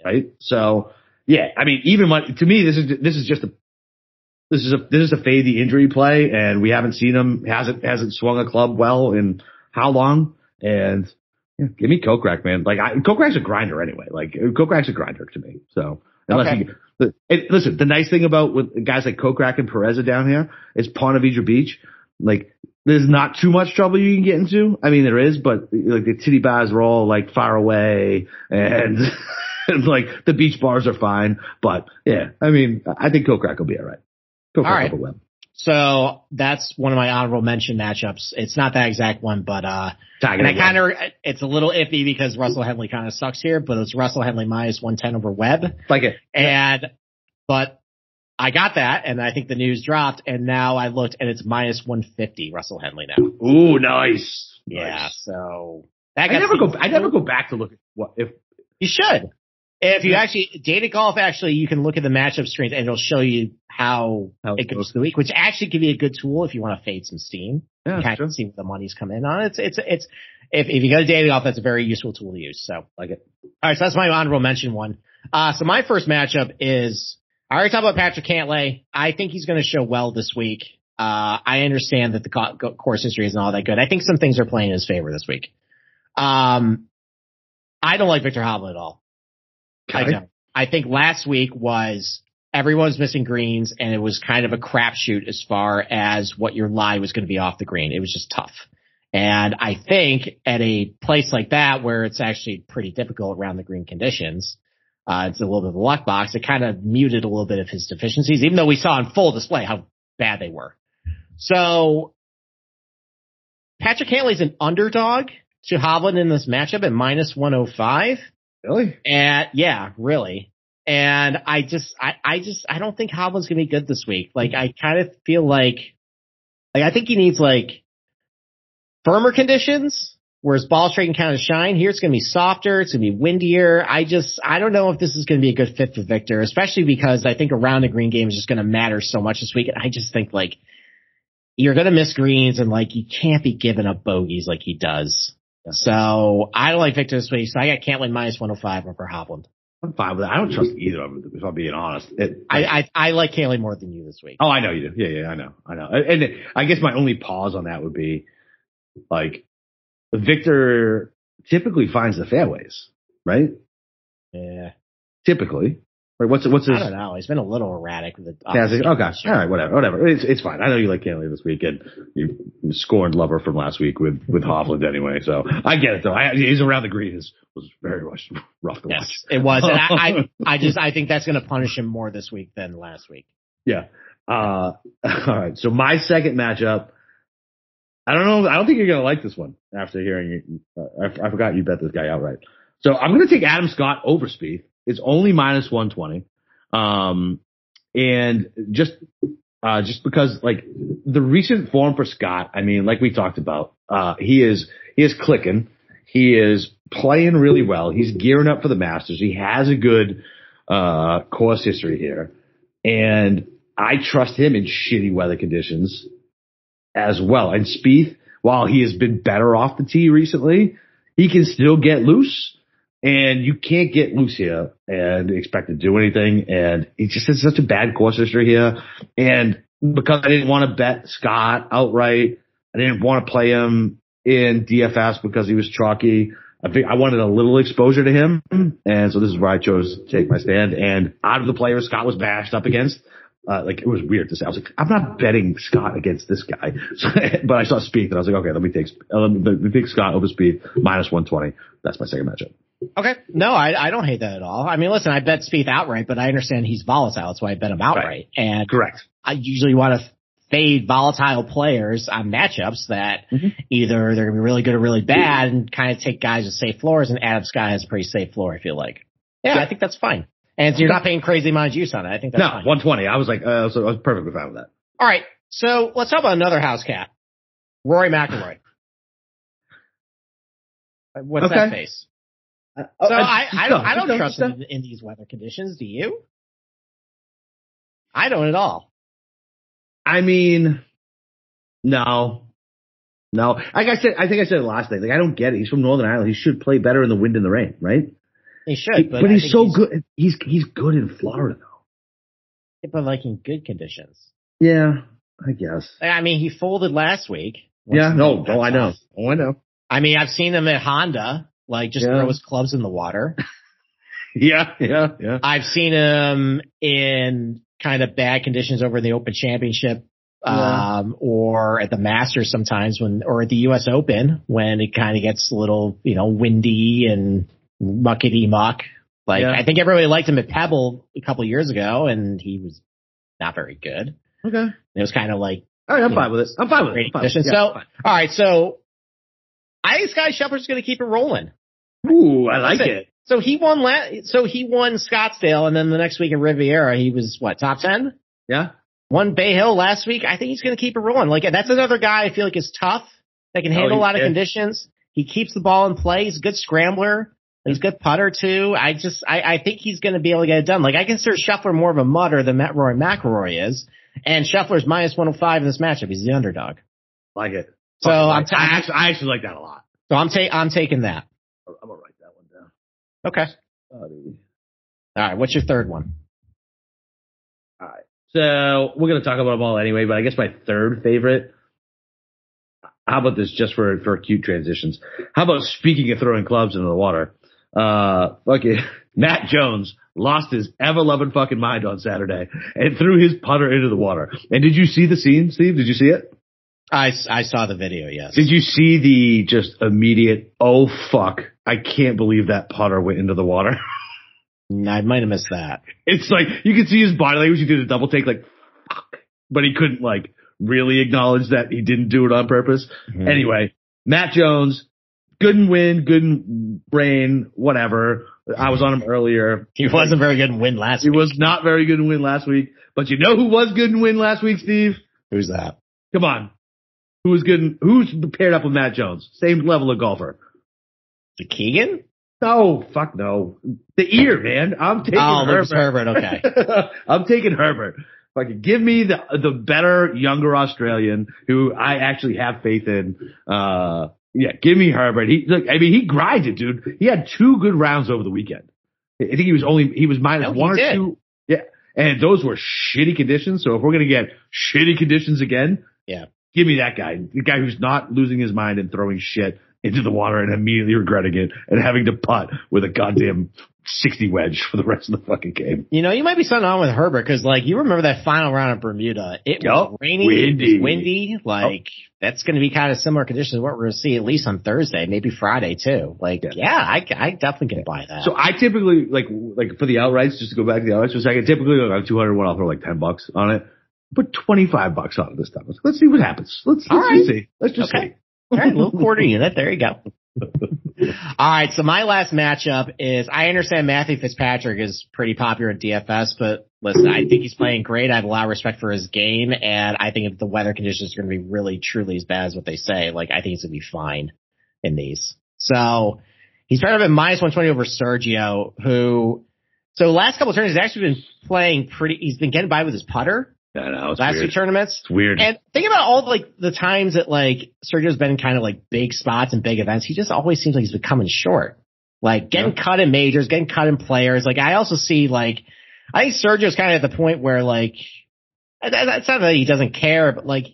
Speaker 1: Yeah. Right? So, yeah, I mean, even my, to me, this is, this is just a, this is a, this is a fade the injury play and we haven't seen him, hasn't, hasn't swung a club well in how long? And yeah, give me Kokrak, man. Like, I, Kokrak's a grinder anyway. Like, Kokrak's a grinder to me. So, unless okay. you, it, listen, the nice thing about with guys like Kokrak and Perez down here is Ponte Vedra Beach. Like, there's not too much trouble you can get into. I mean, there is, but like the titty bars are all like far away and, (laughs) and like the beach bars are fine. But yeah, I mean, I think Kokrak will be all right.
Speaker 2: Kokrak all right. Webb. So that's one of my honorable mention matchups. It's not that exact one, but, uh, Tiger and I kind of, it's a little iffy because Russell Henley kind of sucks here, but it's Russell Henley minus 110 over Webb.
Speaker 1: Like it.
Speaker 2: And, but I got that, and I think the news dropped, and now I looked, and it's minus 150 Russell Henley now.
Speaker 1: Ooh, nice.
Speaker 2: Yeah,
Speaker 1: nice.
Speaker 2: so
Speaker 1: I never go. I never go back to look at what if
Speaker 2: you should. If you yeah. actually data golf, actually you can look at the matchup screens and it'll show you how, how it goes through the week, which actually can be a good tool if you want to fade some steam. Yeah, you of see what the money's come in on. It's it's it's if if you go to data golf, that's a very useful tool to use. So
Speaker 1: like it.
Speaker 2: All right, so that's my honorable mention one. Uh, so my first matchup is I already talked about Patrick Cantlay. I think he's going to show well this week. Uh, I understand that the co- course history isn't all that good. I think some things are playing in his favor this week. Um, I don't like Viktor Hovland at all. Okay. I don't. I think last week was everyone's missing greens and it was kind of a crapshoot as far as what your lie was going to be off the green. It was just tough. And I think at a place like that where it's actually pretty difficult around the green conditions, uh, it's a little bit of a luck box. It kind of muted a little bit of his deficiencies, even though we saw in full display how bad they were. So Patrick Cantlay's an underdog to Hovland in this matchup at minus 105.
Speaker 1: Really?
Speaker 2: And yeah, really. And I just, I, I just, I don't think Hovland's gonna be good this week. Like, I kind of feel like, like, I think he needs like firmer conditions Whereas ball strike can kind of shine. Here it's going to be softer. It's going to be windier. I just, I don't know if this is going to be a good fit for Viktor, especially because I think around the green game is just going to matter so much this week. And I just think like you're going to miss greens and like you can't be giving up bogeys like he does. So I don't like Viktor this week. So I got Cantlay minus 105 over Hovland.
Speaker 1: I'm fine with that. I don't trust either of them, if I'm being honest. It,
Speaker 2: I, I, I like Cantlay more than you this week.
Speaker 1: Oh, I know you do. Yeah, yeah, I know. I know. And I guess my only pause on that would be like Viktor typically finds the fairways, right?
Speaker 2: Yeah.
Speaker 1: Typically. Right, what's what's his?
Speaker 2: I don't know. He's been a little erratic with the.
Speaker 1: Yeah, okay, all right, whatever, whatever. It's it's fine. I know you like Cantlay this weekend. You scorned lover from last week with with Hovland anyway, so I get it though. I, he's around the green is was very much (laughs) rough to
Speaker 2: yes,
Speaker 1: watch.
Speaker 2: It was. And I, I (laughs) I just I think that's going to punish him more this week than last week.
Speaker 1: Yeah. Uh, (laughs) all right. So my second matchup I don't know. I don't think you're gonna like this one after hearing. it. I, I, forgot you bet this guy outright. So I'm gonna take Adam Scott over Spieth. It's only minus 120. Um, and just uh, just because like the recent form for Scott, I mean, like we talked about, uh, he is he is clicking. He is playing really well. He's gearing up for the Masters. He has a good uh, course history here, and I trust him in shitty weather conditions as well. And Spieth, while he has been better off the tee recently, he can still get loose. And you can't get loose here and expect to do anything. And he just has such a bad course history here. And because I didn't want to bet Scott outright, I didn't want to play him in DFS because he was chalky. I think I wanted a little exposure to him, and so this is where I chose to take my stand. And out of the players Scott was bashed up against, uh, like it was weird to say. I was like, I'm not betting Scott against this guy, (laughs) but I saw Spieth and I was like, okay, let me take uh, let me take Scott over Spieth minus 120. That's my second matchup.
Speaker 2: Okay, no, I I don't hate that at all. I mean, listen, I bet Spieth outright, but I understand he's volatile. That's why I bet him outright. Right. And
Speaker 1: correct.
Speaker 2: I usually want to fade volatile players on matchups that mm-hmm. either they're gonna be really good or really bad, and kind of take guys with safe floors. And Adam Scott has a pretty safe floor. I feel like. Yeah, yeah. I think that's fine. And so you're not paying crazy amount of juice on it. I think that's
Speaker 1: no,
Speaker 2: fine.
Speaker 1: 120. I was like, uh, so I was perfectly fine with that.
Speaker 2: All right. So let's talk about another house cat. Rory McIlroy. What's okay. that face? Uh, oh, so I, I, don't, I don't trust him in these weather conditions. Do you? I don't at all.
Speaker 1: I mean, no, no. Like I said, I think I said it last night. Like I don't get it. He's from Northern Ireland. He should play better in the wind and the rain, right?
Speaker 2: He should, but,
Speaker 1: but he's so he's, good. He's he's good in Florida though.
Speaker 2: Yeah, but like in good conditions.
Speaker 1: Yeah, I guess.
Speaker 2: I mean, he folded last week.
Speaker 1: Yeah, no, oh, I know. Oh, I know.
Speaker 2: I mean, I've seen him at Honda, like just yeah. throw his clubs in the water. (laughs)
Speaker 1: yeah, yeah, yeah.
Speaker 2: I've seen him in kind of bad conditions over the Open Championship, yeah. um, or at the Masters sometimes when, or at the U.S. Open when it kind of gets a little, you know, windy and muckety muck. Like yeah. I think everybody liked him at Pebble a couple years ago, and he was not very good.
Speaker 1: Okay,
Speaker 2: it was kind of like.
Speaker 1: All right, I'm fine know, with it. I'm fine with it.
Speaker 2: Fine. Yeah, so, all right, so I think Sky Scheffler's going to keep it rolling.
Speaker 1: Ooh, I like it.
Speaker 2: So he won la- so he won Scottsdale, and then the next week in Riviera, he was what top ten?
Speaker 1: Yeah.
Speaker 2: Won Bay Hill last week. I think he's going to keep it rolling. Like that's another guy I feel like is tough. That can oh, handle oh, a lot of conditions. He keeps the ball in play. He's a good scrambler. He's good putter too. I just, I, I think he's going to be able to get it done. Like I consider Scheffler more of a mutter than Matt Roy McIlroy is, and Scheffler's minus 105 in this matchup. He's the underdog.
Speaker 1: Like it.
Speaker 2: So I'm,
Speaker 1: ta- I actually, I actually like that a lot.
Speaker 2: So I'm taking, I'm taking that.
Speaker 1: I'm gonna write that one down.
Speaker 2: Okay. All right. What's your third one?
Speaker 1: All right. So we're gonna talk about them all anyway, but I guess my third favorite how about this just for for acute transitions? How about speaking of throwing clubs into the water? Uh, okay, (laughs) Matt Jones lost his ever loving fucking mind on Saturday and threw his putter into the water. And did you see the scene, Steve? Did you see it?
Speaker 2: I, I saw the video, yes.
Speaker 1: Did you see the just immediate, oh fuck, I can't believe that putter went into the water? (laughs)
Speaker 2: I might have missed that.
Speaker 1: It's like, you can see his body language. He did a double take, like, fuck. But he couldn't, like, really acknowledge that he didn't do it on purpose. Mm-hmm. Anyway, Matt Jones, good and win, good and rain, whatever. I was on him earlier.
Speaker 2: He wasn't very good in win last
Speaker 1: he
Speaker 2: week.
Speaker 1: He was not very good in win last week. But you know who was good in win last week, Steve?
Speaker 2: Who's that?
Speaker 1: Come on. Who was good? In, who's paired up with Matt Jones? Same level of golfer.
Speaker 2: The Keegan?
Speaker 1: No, fuck no. The ear, man. I'm taking oh, Herbert.
Speaker 2: Herbert. Okay. (laughs)
Speaker 1: I'm taking Herbert. Like, give me the the better younger Australian who I actually have faith in. Uh, yeah, give me Herbert. He look, I mean, he grinded, dude. He had two good rounds over the weekend. I think he was only he was minus no, one or did. two. Yeah, and those were shitty conditions. So if we're gonna get shitty conditions again,
Speaker 2: yeah,
Speaker 1: give me that guy. The guy who's not losing his mind and throwing shit into the water and immediately regretting it and having to putt with a goddamn 60 wedge for the rest of the fucking game.
Speaker 2: You know, you might be something on with Herbert because, like, you remember that final round of Bermuda. It yep. was rainy, windy. It was windy. Like, that's going to be kind of similar conditions to what we're going to see at least on Thursday, maybe Friday too. Like, yeah, yeah I, I definitely can buy that.
Speaker 1: So I typically, like, like for the outrights, just to go back to the outrights for a second, typically like on 201, I'll throw like 10 bucks on it. Put 25 bucks on it this time. Let's see what happens. Let's, let's right. see. Let's just okay. see.
Speaker 2: All right, little quarter unit. There you go. (laughs) All right, so my last matchup is I understand Matthew Fitzpatrick is pretty popular at DFS, but listen, I think he's playing great. I have a lot of respect for his game, and I think if the weather conditions are going to be really truly as bad as what they say, like I think he's going to be fine in these. So he's paired up at minus 120 over Sergio, who so last couple of turns he's actually been playing pretty. He's been getting by with his putter.
Speaker 1: I know. It's
Speaker 2: last
Speaker 1: weird.
Speaker 2: two tournaments.
Speaker 1: It's weird.
Speaker 2: And think about all the, like the times that like Sergio's been in kind of like big spots and big events. He just always seems like he's becoming short. Like getting yeah. cut in majors, getting cut in players. Like I also see like I think Sergio's kind of at the point where like that's not that he doesn't care, but like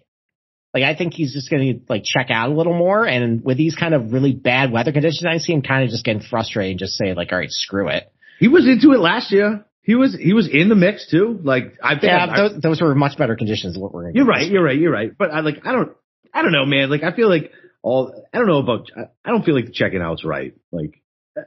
Speaker 2: Like I think he's just going to like check out a little more. And with these kind of really bad weather conditions, I see him kind of just getting frustrated and just say like, all right, screw it.
Speaker 1: He was into it last year. He was he was in the mix too. Like I think
Speaker 2: Yeah,
Speaker 1: I-
Speaker 2: those, those were much better conditions than what we're
Speaker 1: You're right. You're right. You're right. But I like. I don't. I don't know, man. Like I feel like all. I don't know about. I- I don't feel like the checking out's right. Like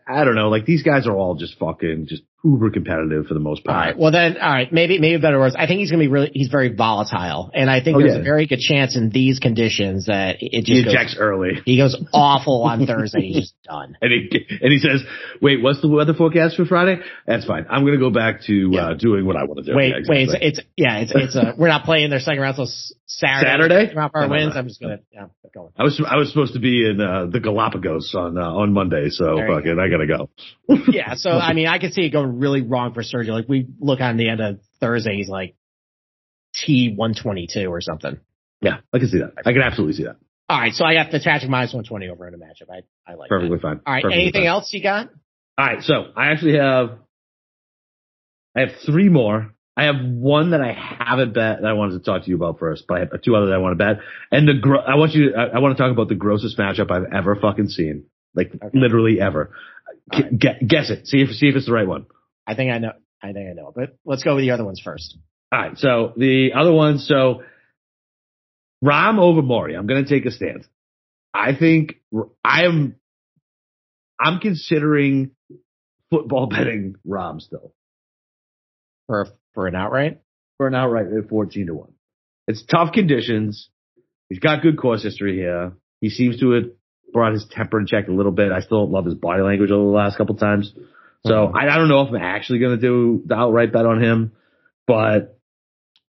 Speaker 1: I don't know. Like these guys are all just fucking just uber competitive for the most part.
Speaker 2: right. Well, then, all right. Maybe, maybe better words. I think he's going to be really. He's very volatile, and I think
Speaker 1: Oh,
Speaker 2: there's
Speaker 1: yeah.
Speaker 2: a very good chance in these conditions that it
Speaker 1: He
Speaker 2: just goes,
Speaker 1: ejects early,
Speaker 2: he goes (laughs) awful on Thursday. He's just done.
Speaker 1: and he and he says, "Wait, what's the weather forecast for Friday?" That's fine. I'm gonna go back to
Speaker 2: Yeah.
Speaker 1: uh, doing what I want to do.
Speaker 2: Wait,
Speaker 1: Yeah,
Speaker 2: wait. It's, it's yeah. It's it's a. We're not playing their second round till Saturday.
Speaker 1: Saturday?
Speaker 2: For our
Speaker 1: No, no,
Speaker 2: wins.
Speaker 1: no.
Speaker 2: I'm just gonna yeah. Going.
Speaker 1: I was I was supposed to be in uh, the Galapagos on uh, on Monday, so
Speaker 2: you
Speaker 1: fucking I gotta go.
Speaker 2: Yeah. So I mean, I could see it going really wrong for Sergio. Like we look on the end of Thursday, he's like T one twenty two or something.
Speaker 1: Yeah, I can see that. I can absolutely see that.
Speaker 2: All right. So I got the Tragic minus one twenty over in a matchup. I I like
Speaker 1: Perfectly
Speaker 2: that.
Speaker 1: fine.
Speaker 2: All right.
Speaker 1: Perfectly
Speaker 2: Anything
Speaker 1: fine.
Speaker 2: else you got?
Speaker 1: All right, so I actually have I have three more. I have one that I haven't bet that I wanted to talk to you about first, but I have two other that I want to bet. And the gro- I want you I, I want to talk about the grossest matchup I've ever fucking seen, like
Speaker 2: Okay.
Speaker 1: literally ever. G-
Speaker 2: right.
Speaker 1: gue- guess it. See if see if it's the right one.
Speaker 2: I think I know. I think I know. But let's go with the other ones first.
Speaker 1: All right, so the other one, so Rahm over Maury. I'm going to take a stand. I think I am. I'm considering football (laughs) betting Rahm still.
Speaker 2: For for an outright.
Speaker 1: for an outright at 14 to 1. It's tough conditions. He's got good course history here. He seems to have brought his temper in check a little bit. I still don't love his body language over the last couple times. So
Speaker 2: Mhm.
Speaker 1: I, I don't know if I'm actually going to do the outright bet on him, but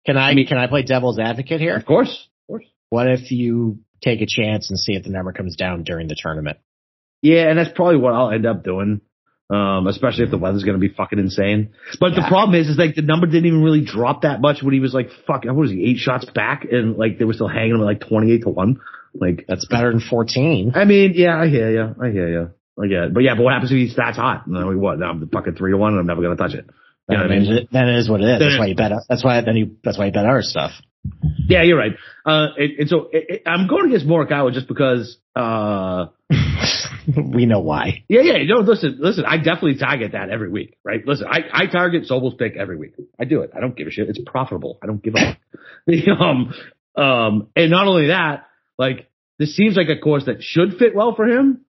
Speaker 2: Can I,
Speaker 1: I mean-
Speaker 2: can I play devil's advocate here?
Speaker 1: of course, of course.
Speaker 2: What if you take a chance and see if the number comes down during the tournament?
Speaker 1: Yeah, and that's probably what I'll end up doing. Um, especially if the weather's going to be fucking insane. But the problem is, is like the number didn't even really drop that much when he was like, fuck, what was he, eight shots back? And like they were still hanging him at like 28 to 1. Like,
Speaker 2: That's better than 14.
Speaker 1: I mean, yeah, I hear you. I hear you. I get it. But yeah, but what happens if he's that's hot? And then we what? Now I'm the fucking three to one and I'm never going to touch it. You know I mean?
Speaker 2: it- then it is what it is. That's
Speaker 1: it-
Speaker 2: why you bet. That's why then you. That's why you bet our stuff.
Speaker 1: Yeah, you're right. Uh, and, and so it, it, I'm going against Morikawa just because, uh, (laughs)
Speaker 2: we know why.
Speaker 1: Yeah, yeah. No, listen, listen. I definitely target that every week, right? Listen, I, I target Sobel's pick every week. I do it. I don't give a shit. It's profitable. I don't give a. (laughs) (laughs) Um, um, and not only that, like this seems like a course that should fit well for him,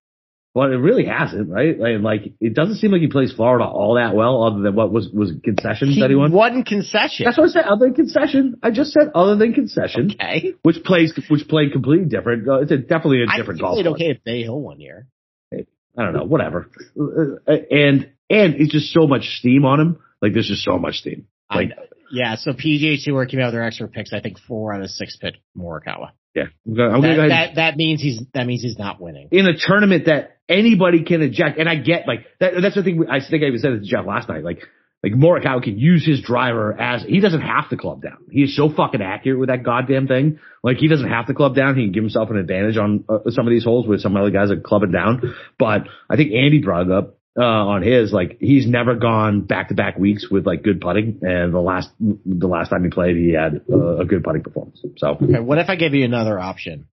Speaker 1: but it really hasn't, right? Like, like it doesn't seem like he plays Florida all that well, other than what was was concessions
Speaker 2: He
Speaker 1: that he won.
Speaker 2: won concession.
Speaker 1: That's what I said. Other than concession, I just said other than concession,
Speaker 2: okay.
Speaker 1: which plays which played completely different. Uh, It's a, definitely a different
Speaker 2: think
Speaker 1: golf.
Speaker 2: played okay at Bay Hill one year.
Speaker 1: I don't know, whatever. Uh, And and it's just so much steam on him. Like there's just so much steam. Like
Speaker 2: I- yeah. So PGA Tour came out with their extra picks. I think four out of six picked Morikawa.
Speaker 1: yeah, I'm gonna, I'm
Speaker 2: That,
Speaker 1: go
Speaker 2: that that means he's that means he's not winning.
Speaker 1: in a tournament that anybody can eject, and I get like that. That's the thing. I think I even said it to Jeff last night. Like like Morikawa can use his driver as he doesn't have to club down. He is so fucking accurate with that goddamn thing. Like he doesn't have to club down. He can give himself an advantage on uh, some of these holes with some other guys that club it down. But I think Andy brought it up uh, on his like he's never gone back to back weeks with like good putting, and the last the last time he played, he had uh, a good putting performance. So
Speaker 2: Okay. What if I give you another option?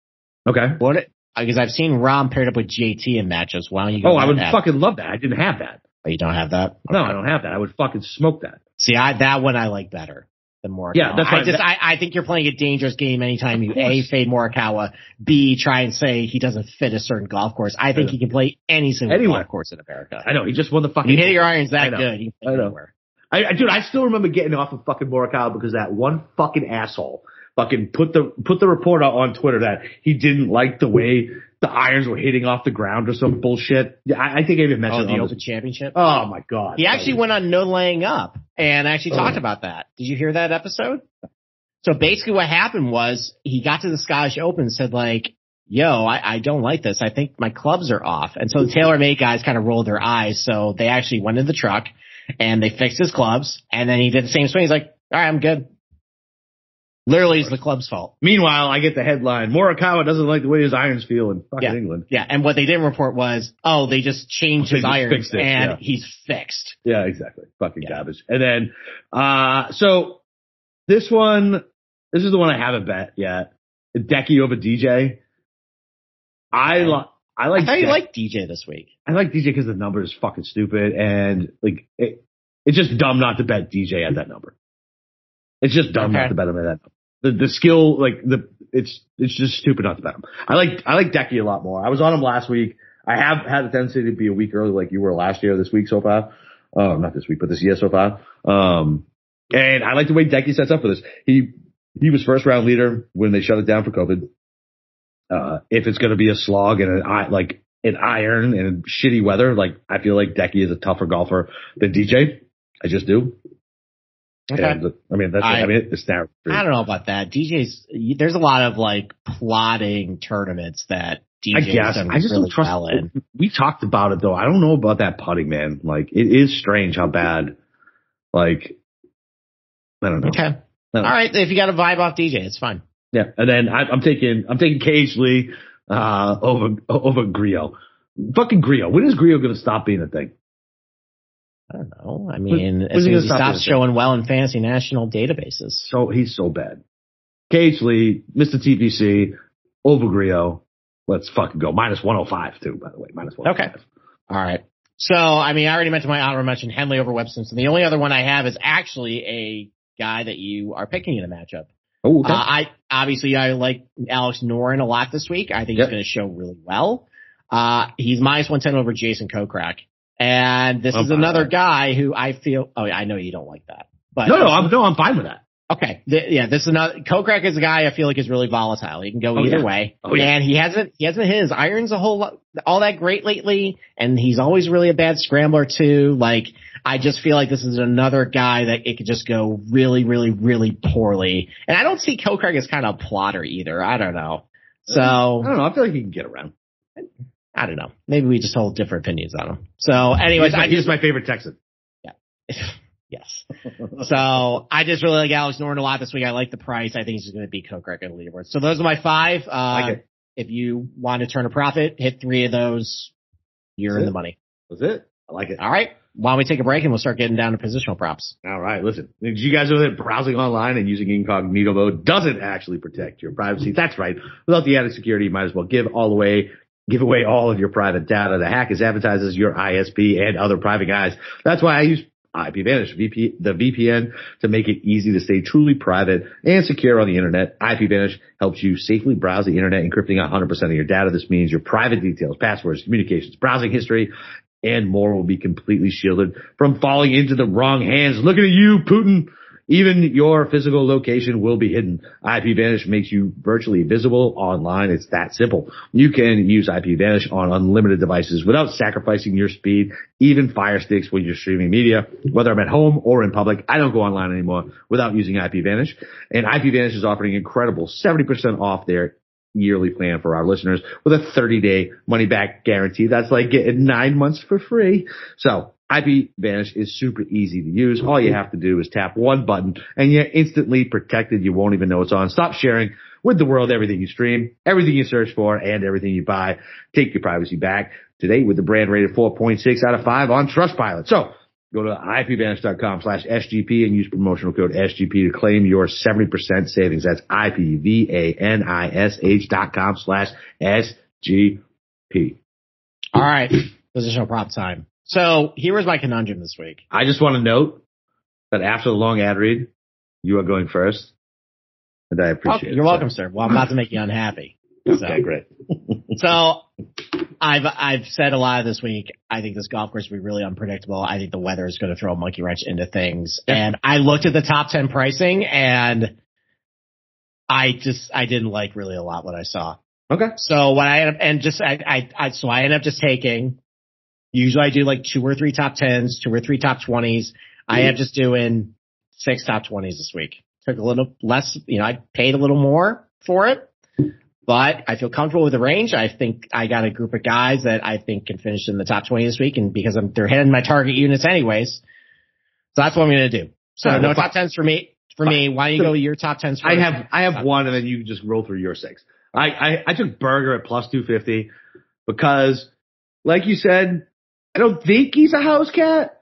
Speaker 1: okay.
Speaker 2: What? Uh, because I've seen Rahm paired up with JT in matchups. Why don't you? Go
Speaker 1: Oh, I would
Speaker 2: that?
Speaker 1: fucking love that. I didn't have that.
Speaker 2: Oh, you don't have that?
Speaker 1: No, I don't have that. I would fucking smoke that.
Speaker 2: See, I, that one I like better than Morikawa.
Speaker 1: Yeah, that's
Speaker 2: I just, I, I think you're playing a dangerous game anytime you A, fade Morikawa, B, try and say he doesn't fit a certain golf course. I think
Speaker 1: Yeah.
Speaker 2: he can play any single
Speaker 1: Anywhere.
Speaker 2: golf course in America.
Speaker 1: I know he just won the fucking.
Speaker 2: you hit your irons
Speaker 1: I
Speaker 2: that
Speaker 1: know.
Speaker 2: good,
Speaker 1: I know. I, I, dude, I still remember getting off of fucking Morikawa because that one fucking asshole fucking put the put the report out on Twitter that he didn't like the way the irons were hitting off the ground or some bullshit. Yeah, I, I think I even
Speaker 2: Oh,
Speaker 1: mentioned
Speaker 2: the
Speaker 1: oh,
Speaker 2: Open Championship?
Speaker 1: Oh my god.
Speaker 2: He actually went on no laying up and actually
Speaker 1: Oh.
Speaker 2: talked about that. Did you hear that episode? So basically what happened was he got to the Scottish Open and said like, yo, I, I don't like this. I think my clubs are off. And so the TaylorMade guys kind of rolled their eyes. So they actually went in the truck and they fixed his clubs and then he did the same swing. He's like, all right, I'm good. Literally it's the club's fault.
Speaker 1: Meanwhile, I get the headline: Morikawa doesn't like the way his irons feel in fucking
Speaker 2: Yeah.
Speaker 1: England.
Speaker 2: Yeah. And what they didn't report was, oh, they just changed
Speaker 1: They
Speaker 2: his
Speaker 1: just
Speaker 2: irons
Speaker 1: it,
Speaker 2: and
Speaker 1: yeah.
Speaker 2: he's fixed.
Speaker 1: Yeah, exactly. Fucking
Speaker 2: Yeah.
Speaker 1: garbage. And then, uh, so this one, this is the one I haven't bet yet. Decky over DJ. I like. I like.
Speaker 2: I you liked DJ this week.
Speaker 1: I like DJ because the number is fucking stupid and like it, it's just dumb not to bet DJ at that number. It's just dumb
Speaker 2: Okay.
Speaker 1: not to bet him at that. Number. The the skill like the it's it's just stupid not to bet him. I like I like Decky a lot more. I was on him last week. I have had a tendency to be a week early like you were last year. This week so far, uh, not this week, but this year so far. Um, and I like the way Decky sets up for this. He he was first round leader when they shut it down for COVID. Uh, if it's going to be a slog and an like an iron and shitty weather, like I feel like Decky is a tougher golfer than DJ. I just do.
Speaker 2: Okay.
Speaker 1: And, I mean, that's I,
Speaker 2: I-
Speaker 1: mean it's narrow.
Speaker 2: I don't know about that. DJ's there's a lot of like plotting tournaments that DJs
Speaker 1: I
Speaker 2: guess
Speaker 1: I just
Speaker 2: really
Speaker 1: don't trust.
Speaker 2: well in.
Speaker 1: We talked about it though. I don't know about that putting, man. Like it is strange how bad. Like I don't know.
Speaker 2: Okay.
Speaker 1: Don't know.
Speaker 2: All right. If you got a vibe off DJ, it's fine.
Speaker 1: Yeah, and then I, I'm taking I'm taking K.H. Lee uh, over over Grillo. Fucking Grillo. When is Grillo going to stop being a thing?
Speaker 2: I don't know. I mean,
Speaker 1: when's
Speaker 2: as
Speaker 1: he
Speaker 2: soon
Speaker 1: gonna
Speaker 2: as he
Speaker 1: stop
Speaker 2: stops
Speaker 1: this?
Speaker 2: showing well in fantasy national databases.
Speaker 1: So he's so bad. K.H. Lee, Mr. TPC, over Grillo. Let's fucking go. Minus 105 too, by the way. Minus 105.
Speaker 2: All right. So, I mean, I already mentioned my honorable mention, Henley over Webb Simpson. The only other one I have is actually a guy that you are picking in a matchup.
Speaker 1: Oh, okay.
Speaker 2: Uh, I obviously I like Alex Noren a lot this week. I think
Speaker 1: Yep.
Speaker 2: he's going to show really well. Uh, he's minus one ten over Jason Kokrak, and this
Speaker 1: I'm
Speaker 2: is another guy who I feel. Oh, I know you don't like that, but
Speaker 1: no, no, I'm no, I'm fine with that.
Speaker 2: okay. Th- yeah, this is another Kokrak is a guy I feel like is really volatile. He can go
Speaker 1: Oh,
Speaker 2: either
Speaker 1: yeah.
Speaker 2: way,
Speaker 1: Oh, yeah.
Speaker 2: and he hasn't he hasn't hit his irons a whole lot all that great lately, and he's always really a bad scrambler too. Like I just feel like this is another guy that it could just go really, really, really poorly. And I don't see Kokrak as kind of a plotter either. I don't know. So
Speaker 1: I don't know. I feel like he can get around.
Speaker 2: I don't know. Maybe we just hold different opinions on him. So anyways,
Speaker 1: he's, my,
Speaker 2: I just
Speaker 1: my favorite Texan. Yeah. (laughs)
Speaker 2: yes. So I just really like Alex Noren a lot this week. I like the price. I think he's going to beat on the leaderboard. So those are my five. Uh,
Speaker 1: Like it.
Speaker 2: if you want to turn a profit, hit three of those. You're
Speaker 1: That's
Speaker 2: in
Speaker 1: it.
Speaker 2: the money.
Speaker 1: That's it. I like it.
Speaker 2: All right. Why don't we take a break and we'll start getting down to positional props?
Speaker 1: All right, listen. Did you guys know that browsing online and using incognito mode doesn't actually protect your privacy? That's right. Without the added security, you might as well give all away, give away all of your private data. The hack is advertises your ISP and other private guys. That's why I use IPVanish, VP, the VPN, to make it easy to stay truly private and secure on the internet. IPVanish helps you safely browse the internet, encrypting 100% of your data. This means your private details, passwords, communications, browsing history, and more will be completely shielded from falling into the wrong hands. Looking at you, Putin. Even your physical location will be hidden. IPVanish makes you virtually visible online. It's that simple. You can use IPVanish on unlimited devices without sacrificing your speed, even Fire Sticks when you're streaming media. Whether I'm at home or in public, I don't go online anymore without using IPVanish. And IPVanish is offering incredible 70% off their yearly plan for our listeners with a 30 day money back guarantee. That's like getting nine months for free. So IPVanish is super easy to use. All you have to do is tap one button and you're instantly protected. You won't even know it's on. Stop sharing with the world everything you stream, everything you search for, and everything you buy. Take your privacy back today with the brand rated 4.6 out of 5 on Trustpilot. So Go to ipvanish.com slash SGP and use promotional code SGP to claim your 70% savings. That's IPVANISH dot com slash SGP.
Speaker 2: All right. Positional prop time. So here was my conundrum this week.
Speaker 1: I just want to note that after the long ad read, you are going first. And I
Speaker 2: Oh,
Speaker 1: appreciate it.
Speaker 2: you're welcome, sir. Well, I'm not to make you unhappy. (laughs) So,
Speaker 1: Okay, great. (laughs)
Speaker 2: so I've I've said a lot this week. I think this golf course will be really unpredictable. I think the weather is going to throw a monkey wrench into things.
Speaker 1: Yeah.
Speaker 2: And I looked at the top ten pricing, and I just I didn't like really a lot what I saw.
Speaker 1: Okay.
Speaker 2: So what I and just I, I I so I end up just taking. Usually I do like two or three top tens, two or three top twenties. I am mm. just doing six top twenties this week. Took a little less, you know, I paid a little more for it, but I feel comfortable with the range. I think I got a group of guys that I think can finish in the top twenty this week, and because I'm they're hitting my target units anyways, so that's what I'm going to do. So no top tens for me. For me, why don't you
Speaker 1: So
Speaker 2: go your top tens?
Speaker 1: I have I have one, and then you just roll through your six. I I, I took Berger at plus two fifty because, like you said, I don't think he's a house cat,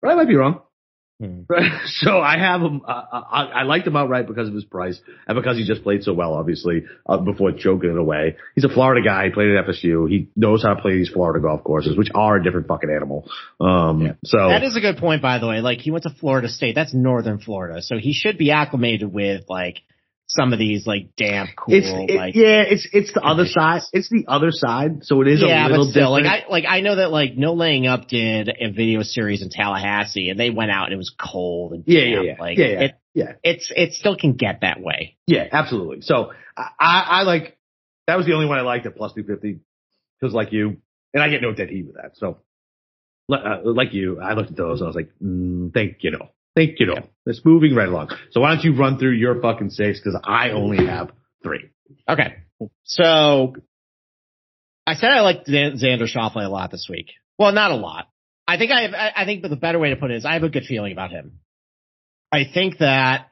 Speaker 1: but I might be wrong. Hmm. (laughs) so I have him. Uh, I, I liked him outright because of his price and because he just played so well, obviously, uh, before choking it away. He's a Florida guy. He played at FSU. He knows how to play these Florida golf courses, which are a different fucking animal. Um, yeah. so
Speaker 2: that is a good point, by the way. Like he went to Florida State. That's northern Florida, so he should be acclimated with like some of these like damp, cool.
Speaker 1: It's,
Speaker 2: it, like,
Speaker 1: yeah, it's it's the other side. It's the other side, so it is yeah, a little but still,
Speaker 2: different. Like I like I know that like No Laying Up did a video series in Tallahassee, and they went out and it was cold and
Speaker 1: yeah, damp. yeah, yeah,
Speaker 2: like
Speaker 1: yeah, yeah.
Speaker 2: It,
Speaker 1: yeah.
Speaker 2: It's it still can get that way.
Speaker 1: Yeah, absolutely. So I I like that was the only one I liked at plus two fifty because like you, and I get no dead heat with that. So uh, like you, I looked at those and I was like, mm, thank you know. Think you know. It's moving right along. So why don't you run through your fucking six? Because I only have three.
Speaker 2: Okay. So I said I liked Xander Schauffele a lot this week. Well, not a lot. I think I have, I think, but the better way to put it is I have a good feeling about him. I think that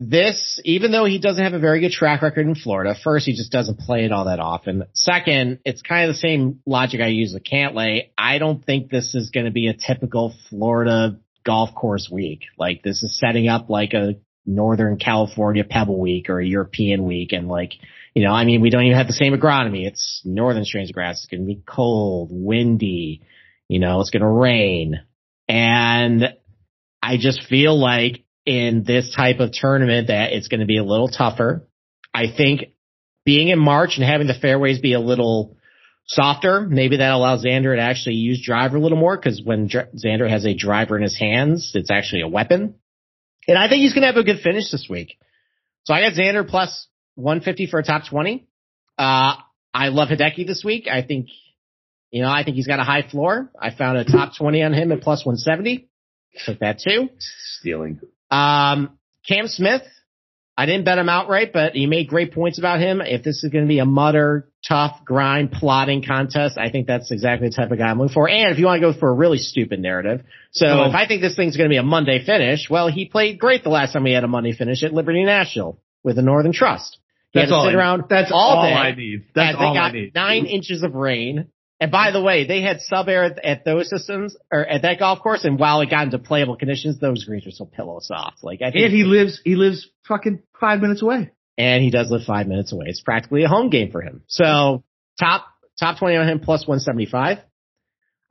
Speaker 2: this, even though he doesn't have a very good track record in Florida, first, he just doesn't play it all that often. Second, it's kind of the same logic I use with Cantlay. I don't think this is going to be a typical Florida golf course week. Like this is setting up like a Northern California Pebble Week or a European week. And like, you know, I mean, we don't even have the same agronomy. It's northern strange grass. It's going to be cold, windy, you know, it's going to rain. And I just feel like in this type of tournament that it's going to be a little tougher. I think being in March and having the fairways be a little softer. Maybe that allows Xander to actually use driver a little more because when Dr- Xander has a driver in his hands, it's actually a weapon. And I think he's going to have a good finish this week. So I got Xander plus 150 for a top 20. Uh, I love Hideki this week. I think, you know, I think he's got a high floor. I found a top 20 on him at plus 170. Took that too.
Speaker 1: Stealing.
Speaker 2: Um, Cam Smith, I didn't bet him outright, but you made great points about him. If this is going to be a mutter, tough, grind, plotting contest, I think that's exactly the type of guy I'm looking for. And if you want to go for a really stupid narrative, so oh. if I think this thing's going to be a Monday finish, well, he played great the last time he had a Monday finish at Liberty National with the Northern Trust. He
Speaker 1: that's
Speaker 2: had to
Speaker 1: all
Speaker 2: sit around
Speaker 1: that's
Speaker 2: all,
Speaker 1: all I need. That's all I need.
Speaker 2: Nine inches of rain. And by the way, they had sub air at, at, those systems or at that golf course, and while it got into playable conditions, those greens were so pillow soft. Like I think
Speaker 1: and he lives he lives fucking five minutes away.
Speaker 2: And he does live five minutes away. It's practically a home game for him. So top top twenty on him plus one seventy five.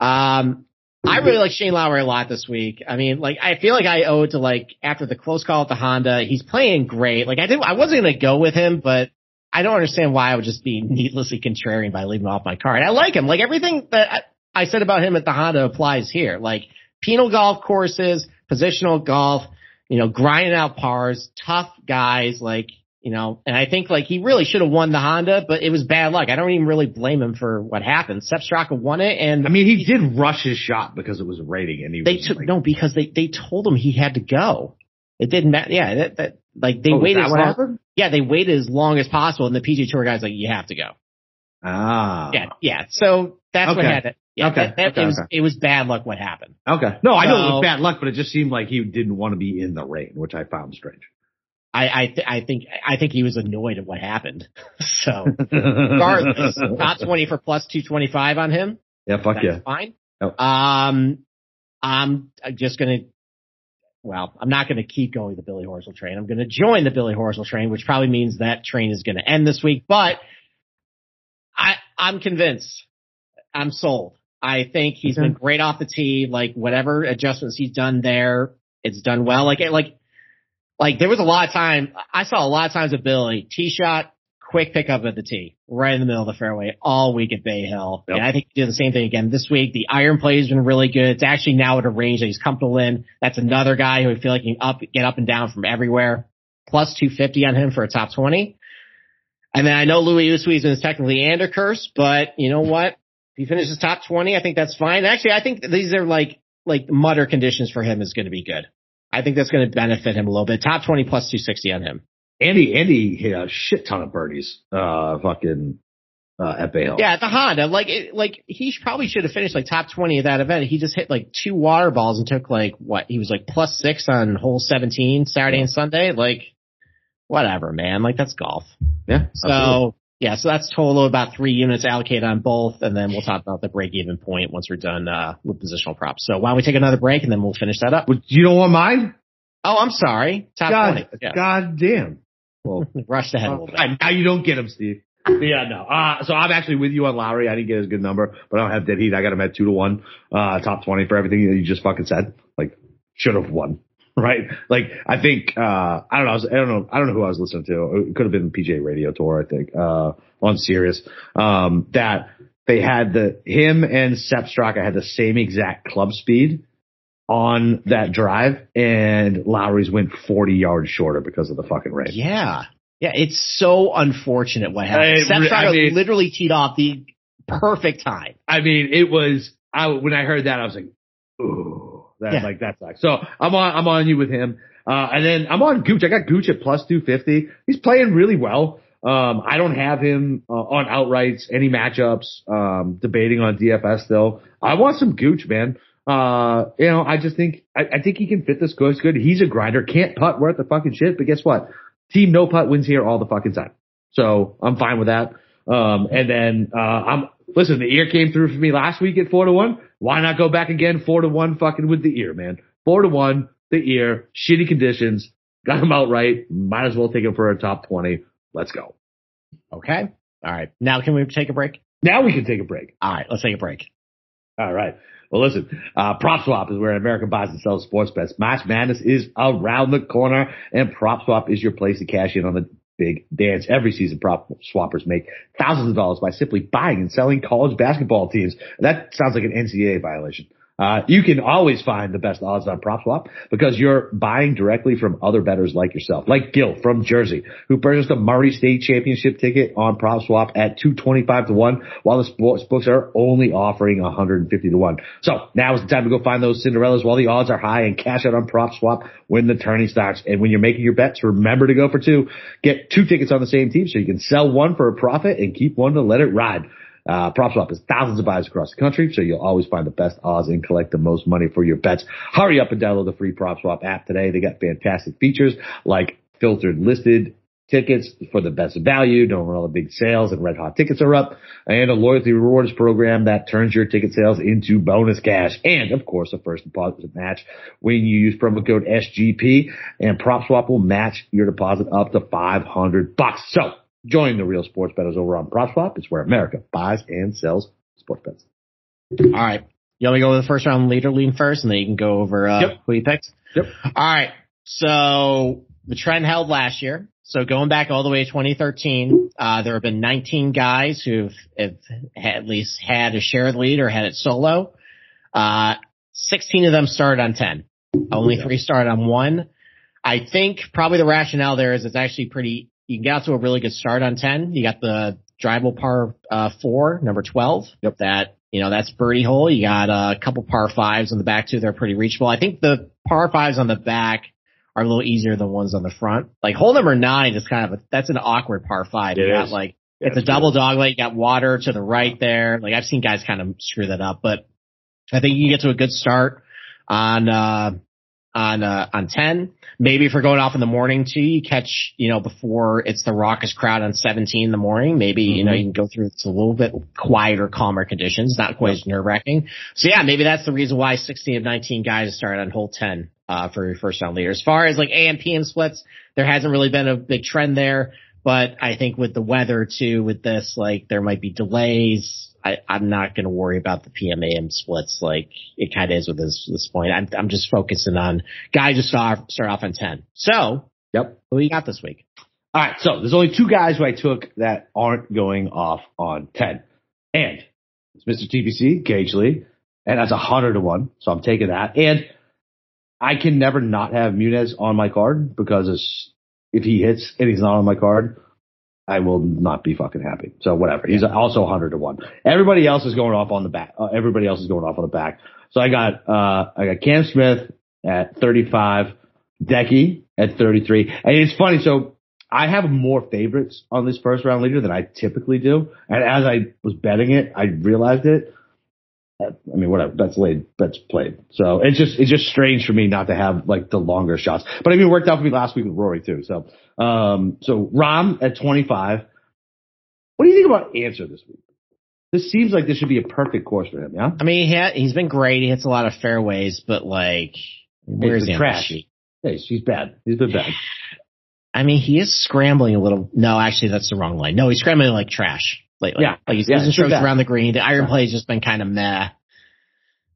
Speaker 2: Um, I really like Shane Lowry a lot this week. I mean, like I feel like I owe it to like after the close call at the Honda, he's playing great. Like I didn't, I wasn't gonna go with him, but I don't understand why I would just be needlessly contrarian by leaving him off my card. I like him. Like everything that I said about him at the Honda applies here. Like penal golf courses, positional golf, you know, grinding out pars, tough guys, like, you know, and I think like he really should have won the Honda, but it was bad luck. I don't even really blame him for what happened. Sepp Straka won it and
Speaker 1: I mean he did rush his shot because it was raining and he
Speaker 2: they took like, no because they they told him he had to go. It didn't matter. Yeah, that, that like they
Speaker 1: oh,
Speaker 2: waited.
Speaker 1: As long, happened?
Speaker 2: Yeah, they waited as long as possible, and the PGA Tour guys like, you have to go.
Speaker 1: Ah.
Speaker 2: Yeah, yeah. So that's
Speaker 1: okay.
Speaker 2: what happened. Yeah,
Speaker 1: okay.
Speaker 2: That, that,
Speaker 1: okay,
Speaker 2: it was
Speaker 1: okay.
Speaker 2: it was bad luck what happened.
Speaker 1: Okay. No, I know it was bad luck, but it just seemed like he didn't want to be in the rain, which I found strange.
Speaker 2: I I, th- I think I think he was annoyed at what happened. (laughs) so regardless, (laughs) top twenty for plus two twenty five on him.
Speaker 1: Yeah, fuck yeah.
Speaker 2: Fine.
Speaker 1: Yep.
Speaker 2: Um, I'm just gonna well, I'm not going to keep going the Billy Horschel train. I'm going to join the Billy Horschel train, which probably means that train is going to end this week. But I, I'm convinced. I'm sold. I think he's okay. been great off the tee. Like whatever adjustments he's done there, it's done well. Like like like there was a lot of time. I saw a lot of times with Billy tee shot, quick pickup at the tee, right in the middle of the fairway all week at Bay Hill. Yep. And I think he did the same thing again this week. The iron play has been really good. It's actually now at a range that he's comfortable in. That's another guy who I feel like he can up, get up and down from everywhere. Plus 250 on him for a top 20. And then I know Louis Oosthuizen is technically Andercurse, but you know what? If he finishes top 20, I think that's fine. Actually, I think these are like, like mutter conditions for him is going to be good. I think that's going to benefit him a little bit. Top 20 plus 260 on him.
Speaker 1: Andy, Andy hit a shit ton of birdies, uh, fucking, uh, at Bay Hill.
Speaker 2: Yeah, at the Honda. Like, it, like, he probably should have finished like top 20 of that event. He just hit like two water balls and took like, what? He was like plus six on hole 17 Saturday and Sunday. Like, whatever, man. Like, that's golf.
Speaker 1: Yeah.
Speaker 2: So, absolutely. Yeah, so that's total about three units allocated on both, and then we'll talk about the break even point once we're done uh, with positional props. So why don't we take another break and then we'll finish that up?
Speaker 1: You don't want mine?
Speaker 2: Oh, I'm sorry. Top
Speaker 1: God,
Speaker 2: 20. Yeah.
Speaker 1: God damn.
Speaker 2: Well, (laughs) rushed ahead a little bit.
Speaker 1: Now you don't get him, Steve. (laughs) Yeah, no. Uh, so I'm actually with you on Lowry. I didn't get his good number, but I don't have dead heat. I got him at two to one, uh, top 20 for everything that you just fucking said. Like, should have won. (laughs) Right? Like, I think, uh, I don't know, I, was, I don't know, I don't know who I was listening to. It could have been PJ Radio Tour, I think, uh, on Sirius, um, that they had the, him and Sepp Straka had the same exact club speed on that drive and Lowry's went 40 yards shorter because of the fucking rain.
Speaker 2: Yeah. Yeah, it's so unfortunate what happened.
Speaker 1: I-
Speaker 2: Seth
Speaker 1: I mean-
Speaker 2: literally teed off the perfect time.
Speaker 1: I mean, it was, I, when I heard that, I was like, ooh, that,
Speaker 2: Yeah.
Speaker 1: like, that sucks. So I'm on, I'm on you with him. Uh, and then I'm on Gooch. I got Gooch at plus 250. He's playing really well. Um, I don't have him uh, on outrights, any matchups, um, debating on DFS though. I want some Gooch, man. Uh, you know, I just think, I, I think he can fit this course good. He's a grinder, can't putt worth the fucking shit, but guess what? Team no putt wins here all the fucking time. So I'm fine with that. Um, and then, uh, I'm, listen, the ear came through for me last week at four to one. Why not go back again? Four to one fucking with the ear, man. Four to one, the ear, shitty conditions, got him outright. Might as well take him for a top 20. Let's go.
Speaker 2: Okay. All right. Now can we take a break?
Speaker 1: Now we can take a break.
Speaker 2: All right. Let's take a break.
Speaker 1: All right. Well, listen, uh, PropSwap is where America buys and sells sports bets. March Madness is around the corner and PropSwap is your place to cash in on the big dance. Every season, Prop Swappers make thousands of dollars by simply buying and selling college basketball teams. That sounds like an NCAA violation. Uh, you can always find the best odds on PropSwap because you're buying directly from other bettors like yourself, like Gil from Jersey, who purchased a Murray State Championship ticket on PropSwap at 225 to 1, while the sports books are only offering 150 to 1. So now is the time to go find those Cinderellas while the odds are high and cash out on PropSwap when the turning starts. And when you're making your bets, remember to go for two. Get two tickets on the same team so you can sell one for a profit and keep one to let it ride. Uh, PropSwap is thousands of buyers across the country, so you'll always find the best odds and collect the most money for your bets. Hurry up and download the free PropSwap app today. They got fantastic features like filtered listed tickets for the best value, knowing when all the big sales and red hot tickets are up, and a loyalty rewards program that turns your ticket sales into bonus cash. And of course, a first deposit match when you use promo code SGP and PropSwap will match your deposit up to 500 bucks. So join the real sports bettors over on PropSwap. It's where America buys and sells sports bets.
Speaker 2: All right. You want me to go with the first round leader lean first and then you can go over, uh,
Speaker 1: Yep.
Speaker 2: who you picked?
Speaker 1: Yep.
Speaker 2: All right. So the trend held last year. So going back all the way to 2013, uh, there have been 19 guys who've have at least had a shared lead or had it solo. Uh, 16 of them started on 10. Only three started on one. I think probably the rationale there is it's actually pretty, you can get to a really good start on 10. You got the drivable par, uh, four, number 12.
Speaker 1: Yep.
Speaker 2: That, you know, that's birdie hole. You got a couple par fives on the back too. They're pretty reachable. I think the par fives on the back are a little easier than ones on the front. Like hole number nine is kind of a, that's an awkward par five.
Speaker 1: It
Speaker 2: you got
Speaker 1: is.
Speaker 2: like,
Speaker 1: Yeah,
Speaker 2: it's a double dog leg. You got water to the right there. Like I've seen guys kind of screw that up, but I think you can get to a good start on, uh, on, uh, on 10. Maybe if you're going off in the morning too, you catch, you know, before it's the raucous crowd on 17 in the morning. Maybe, you know,
Speaker 1: Mhm.
Speaker 2: you can go through it's a little bit quieter, calmer conditions, not quite as nerve wracking. So yeah, maybe that's the reason why 16 of 19 guys started on hole 10, uh, for your first round leader. As far as like AM PM splits, there hasn't really been a big trend there, but I think with the weather too, with this, like there might be delays. I, I'm not going to worry about the PM AM splits like it kind of is with this, this point. I'm, I'm just focusing on guys who start, start off on 10. So
Speaker 1: Yep.
Speaker 2: who you got this week?
Speaker 1: All right, so there's only two guys who I took that aren't going off on 10. And it's Mr. TPC, K.H. Lee, and that's a hundred to one. So I'm taking that. And I can never not have Munez on my card because it's, if he hits and he's not on my card, I will not be fucking happy. So whatever. He's also 100 to one. Everybody else is going off on the back. Uh, everybody else is going off on the back. So I got, uh, I got Cam Smith at 35, Decky at 33. And it's funny. So I have more favorites on this first round leader than I typically do. And as I was betting it, I realized it. I mean, whatever. That's laid. That's played. So it's just it's just strange for me not to have like the longer shots. But I mean, it worked out for me last week with Rory too. So um, so Rahm at 25, What do you think about Ancer this week? This seems like this should be a perfect course for him, yeah?
Speaker 2: I mean, he ha- he's been great. He hits a lot of fairways, but like, where's
Speaker 1: the trash? Hey, he's bad. He's been bad. (laughs)
Speaker 2: I mean, he is scrambling a little. No, actually, that's the wrong line. No, he's scrambling like trash lately.
Speaker 1: Yeah,
Speaker 2: like he's
Speaker 1: yeah,
Speaker 2: strokes around the green. The iron play has just been kind of meh.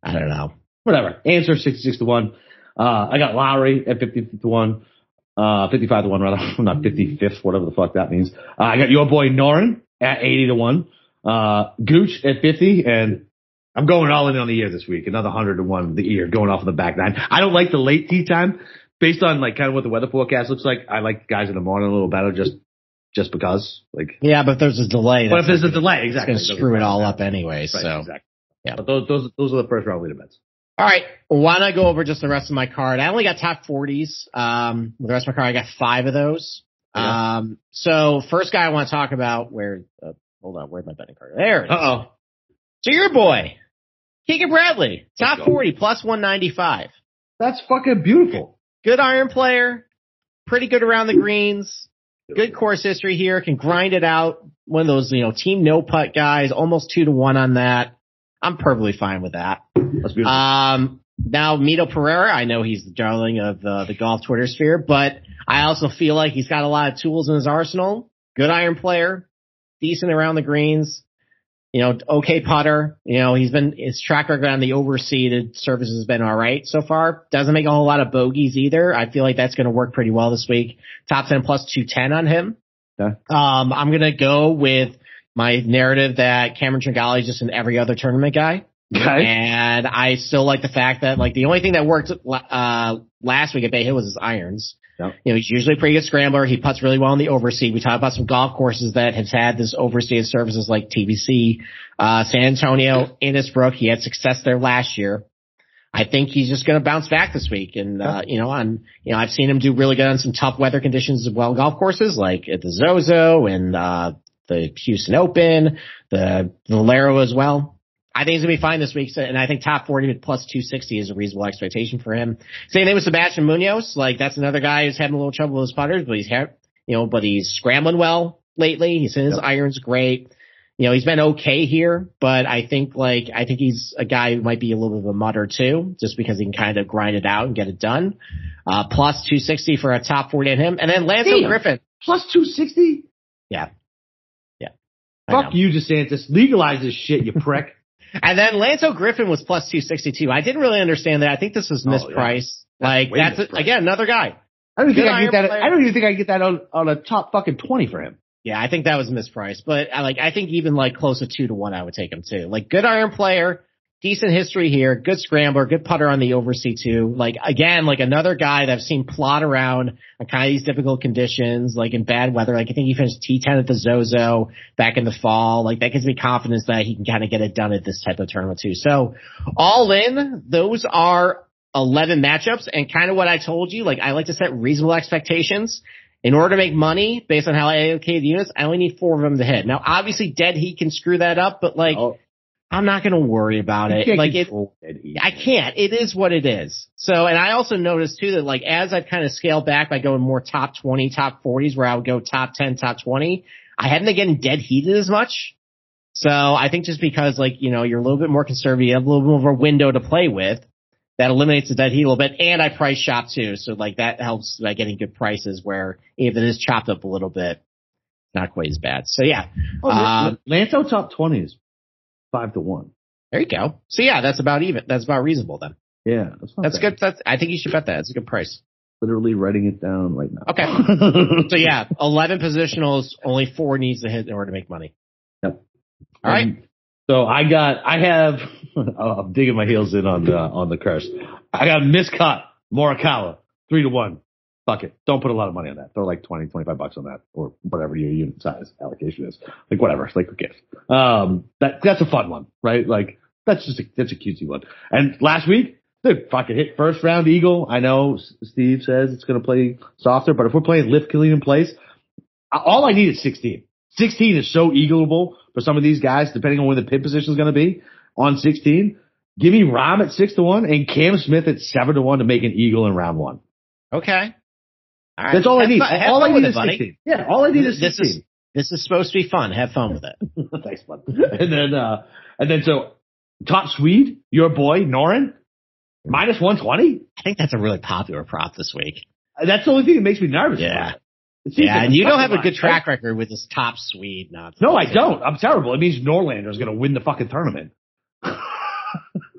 Speaker 2: I don't know.
Speaker 1: Whatever. Ancer 66 to 1. Uh, I got Lowry at 50 to 1. Uh, 55 to 1 rather. I'm (laughs) not 55th, whatever the fuck that means. Uh, I got your boy Noren at 80 to 1. Uh, Gooch at 50 and I'm going all in on the year this week. Another 100 to 1 the year going off of the back nine. I don't like the late tee time based on like kind of what the weather forecast looks like. I like guys in the morning a little better just, just because like,
Speaker 2: Yeah, but if there's a delay.
Speaker 1: but if
Speaker 2: that's
Speaker 1: there's a delay,
Speaker 2: it's
Speaker 1: exactly.
Speaker 2: going to screw it all up anyway.
Speaker 1: Right,
Speaker 2: so
Speaker 1: exactly.
Speaker 2: yeah.
Speaker 1: But those, those, those are the first round leader bets.
Speaker 2: All right. Why not go over just the rest of my card? I only got top 40s. Um, with the rest of my card, I got five of those.
Speaker 1: Yeah.
Speaker 2: Um, so first guy I want to talk about where, uh, hold on, where's my betting card? There it is.
Speaker 1: Uh oh.
Speaker 2: So your boy, Keegan Bradley, top 40 plus 195.
Speaker 1: That's fucking beautiful.
Speaker 2: Good iron player, pretty good around the greens, good course history here, can grind it out. One of those, you know, team no putt guys, almost two to one on that. I'm perfectly fine with that. Um, now Mito Pereira, I know he's the darling of uh, the golf Twitter sphere, but I also feel like he's got a lot of tools in his arsenal. Good iron player, decent around the greens, you know, okay putter. You know, he's been his track record on the overseeded surface has been all right so far. Doesn't make a whole lot of bogeys either. I feel like that's going to work pretty well this week. Top ten plus two ten on him.
Speaker 1: Okay.
Speaker 2: Um, I'm gonna go with my narrative that Cameron Tringale is just an every other tournament guy.
Speaker 1: okay.
Speaker 2: And I still like the fact that like the only thing that worked uh last week at Bay Hill was his irons.
Speaker 1: Yep.
Speaker 2: You know, he's usually a pretty good scrambler. He puts really well on the overseed. We talked about some golf courses that have had this overseed services like TPC, uh, San Antonio, Innisbrook. He had success there last year. I think he's just going to bounce back this week. And, uh, you know, on, you know, I've seen him do really good on some tough weather conditions as well, golf courses like at the Zozo and, uh, the Houston Open, the, the Valero as well. I think he's gonna be fine this week, and I think top 40 with plus 260 is a reasonable expectation for him. Same thing with Sebastian Muñoz. Like that's another guy who's having a little trouble with his putters, but he's had, you know, but he's scrambling well lately. He's in his
Speaker 1: Yep.
Speaker 2: irons great. You know, he's been okay here, but I think like, I think he's a guy who might be a little bit of a mutter too, just because he can kind of grind it out and get it done. Uh, plus 260 for a top 40 in him. And then Lance. Griffin.
Speaker 1: Plus 260?
Speaker 2: Yeah. Yeah.
Speaker 1: Fuck you, DeSantis. Legalize this shit, you prick.
Speaker 2: And then Lanto Griffin was plus 262. I didn't really understand that. I think this was
Speaker 1: Oh, yeah.
Speaker 2: mispriced. Like,
Speaker 1: way
Speaker 2: that's,
Speaker 1: mispriced.
Speaker 2: again, another guy.
Speaker 1: I don't even think I get that.
Speaker 2: player.
Speaker 1: I don't even think I get that on, on a top fucking 20 for him.
Speaker 2: Yeah, I think that was mispriced. But I like, I think even like close to two to one, I would take him too. Like, good iron player, decent history here, good scrambler, good putter on the oversea too. Like, again, like another guy that I've seen plot around on kind of these difficult conditions, like in bad weather. Like, I think he finished T10 at the Zozo back in the fall. Like, that gives me confidence that he can kind of get it done at this type of tournament too. So, all in, those are 11 matchups and kind of what I told you, like I like to set reasonable expectations. In order to make money based on how I allocate the units, I only need four of them to hit. Now, obviously, dead heat can screw that up, but like,
Speaker 1: Oh,
Speaker 2: I'm not going to worry about it. Like, it,
Speaker 1: Heath.
Speaker 2: I can't. It is what it is. So, and I also noticed too that like as I've kind of scaled back by going more top 20, top 40s where I would go top 10, top 20, I haven't been getting dead heated as much. So I think just because like, you know, you're a little bit more conservative, you have a little bit more window to play with, that eliminates the dead heat a little bit. And I price shop too. So like that helps by getting good prices where even if it is chopped up a little bit, not quite as bad. So yeah,
Speaker 1: Oh,
Speaker 2: um,
Speaker 1: Lanto top 20 is 5 to 1.
Speaker 2: there you go. So yeah, that's about even. That's about reasonable then.
Speaker 1: Yeah. That's,
Speaker 2: That's good. That's, I think you should bet that. It's a good price.
Speaker 1: Literally writing it down right now.
Speaker 2: Okay. (laughs) So yeah, 11 positionals, only four needs to hit in order to make money.
Speaker 1: Yep.
Speaker 2: All right.
Speaker 1: Um, so I got, I have, (laughs) I'm digging my heels in on the, on the curse. I got miscut Morikawa, three to one. Fuck it. Don't put a lot of money on that. Throw like 20, 25 bucks on that or whatever your unit size allocation is. Like whatever. It's like who cares? Um, that, that's a fun one, right? Like that's just a, that's a cutesy one. And last week, they fucking hit first round eagle. I know Steve says it's going to play softer, but if we're playing lift clean and place, all I need is 16. 16 is so eagleable for some of these guys, depending on where the pin position is going to be on 16. Give me Rahm at six to one and Cam Smith at seven to one to make an eagle in round one.
Speaker 2: Okay. All right.
Speaker 1: That's all I need.
Speaker 2: fun- have
Speaker 1: all I need
Speaker 2: it,
Speaker 1: is
Speaker 2: buddy.
Speaker 1: 16. Yeah, all I need is
Speaker 2: This
Speaker 1: 16.
Speaker 2: is This is supposed to be fun. Have fun with it. (laughs)
Speaker 1: Thanks, bud. And then, uh, and then so top Swede, your boy Noren, minus one twenty.
Speaker 2: I think that's a really popular prop this week.
Speaker 1: That's the only thing that makes me nervous.
Speaker 2: Yeah. Yeah, and you don't have a good track record with this top Swede nonsense.
Speaker 1: No, I don't. I'm terrible. It means Norlander is going to win the fucking tournament.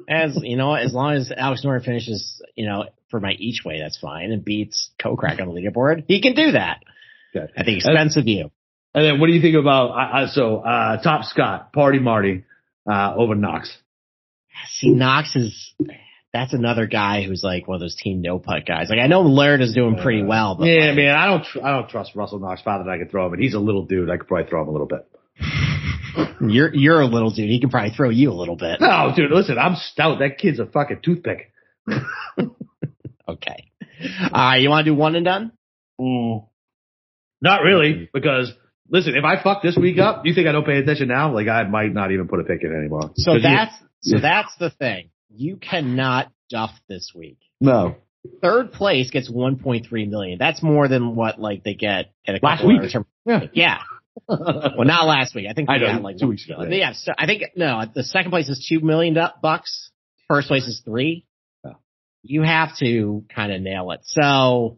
Speaker 2: As you know, as long as Alex Noren finishes, you know, for my each way, that's fine, and beats Kokrak on the leaderboard, he can do that
Speaker 1: Okay.
Speaker 2: at the expense of you.
Speaker 1: And then what do you think about uh, so uh, top Scott, Party Marty uh, over Knox?
Speaker 2: See, Knox is that's another guy who's like one of those team no putt guys. Like I know Laird is doing pretty well, but
Speaker 1: yeah,
Speaker 2: like,
Speaker 1: man, I don't tr- I don't trust Russell Knox Father, I could throw him, and he's a little dude. I could probably throw him a little bit.
Speaker 2: You're you're a little dude. He can probably throw you a little bit.
Speaker 1: No, dude, listen, I'm stout. That kid's a fucking toothpick. (laughs)
Speaker 2: Okay. Right, you want to do one and done?
Speaker 1: Not really, because listen, if I fuck this week up, you think I don't pay attention now? Like I might not even put a pick in anymore.
Speaker 2: So
Speaker 1: 'Cause you-
Speaker 2: that's so
Speaker 1: yeah.
Speaker 2: that's the thing. You cannot duff this week.
Speaker 1: no.
Speaker 2: Third place gets 1.3 million. That's more than what like they get at a
Speaker 1: Last week.
Speaker 2: term-
Speaker 1: Yeah.
Speaker 2: Yeah. (laughs) Well, not last week. I think
Speaker 1: I
Speaker 2: they
Speaker 1: know,
Speaker 2: like
Speaker 1: two weeks ago,
Speaker 2: Yeah. so I think no. The second place is two million bucks. First place is three.
Speaker 1: Yeah.
Speaker 2: You have to kind of nail it. So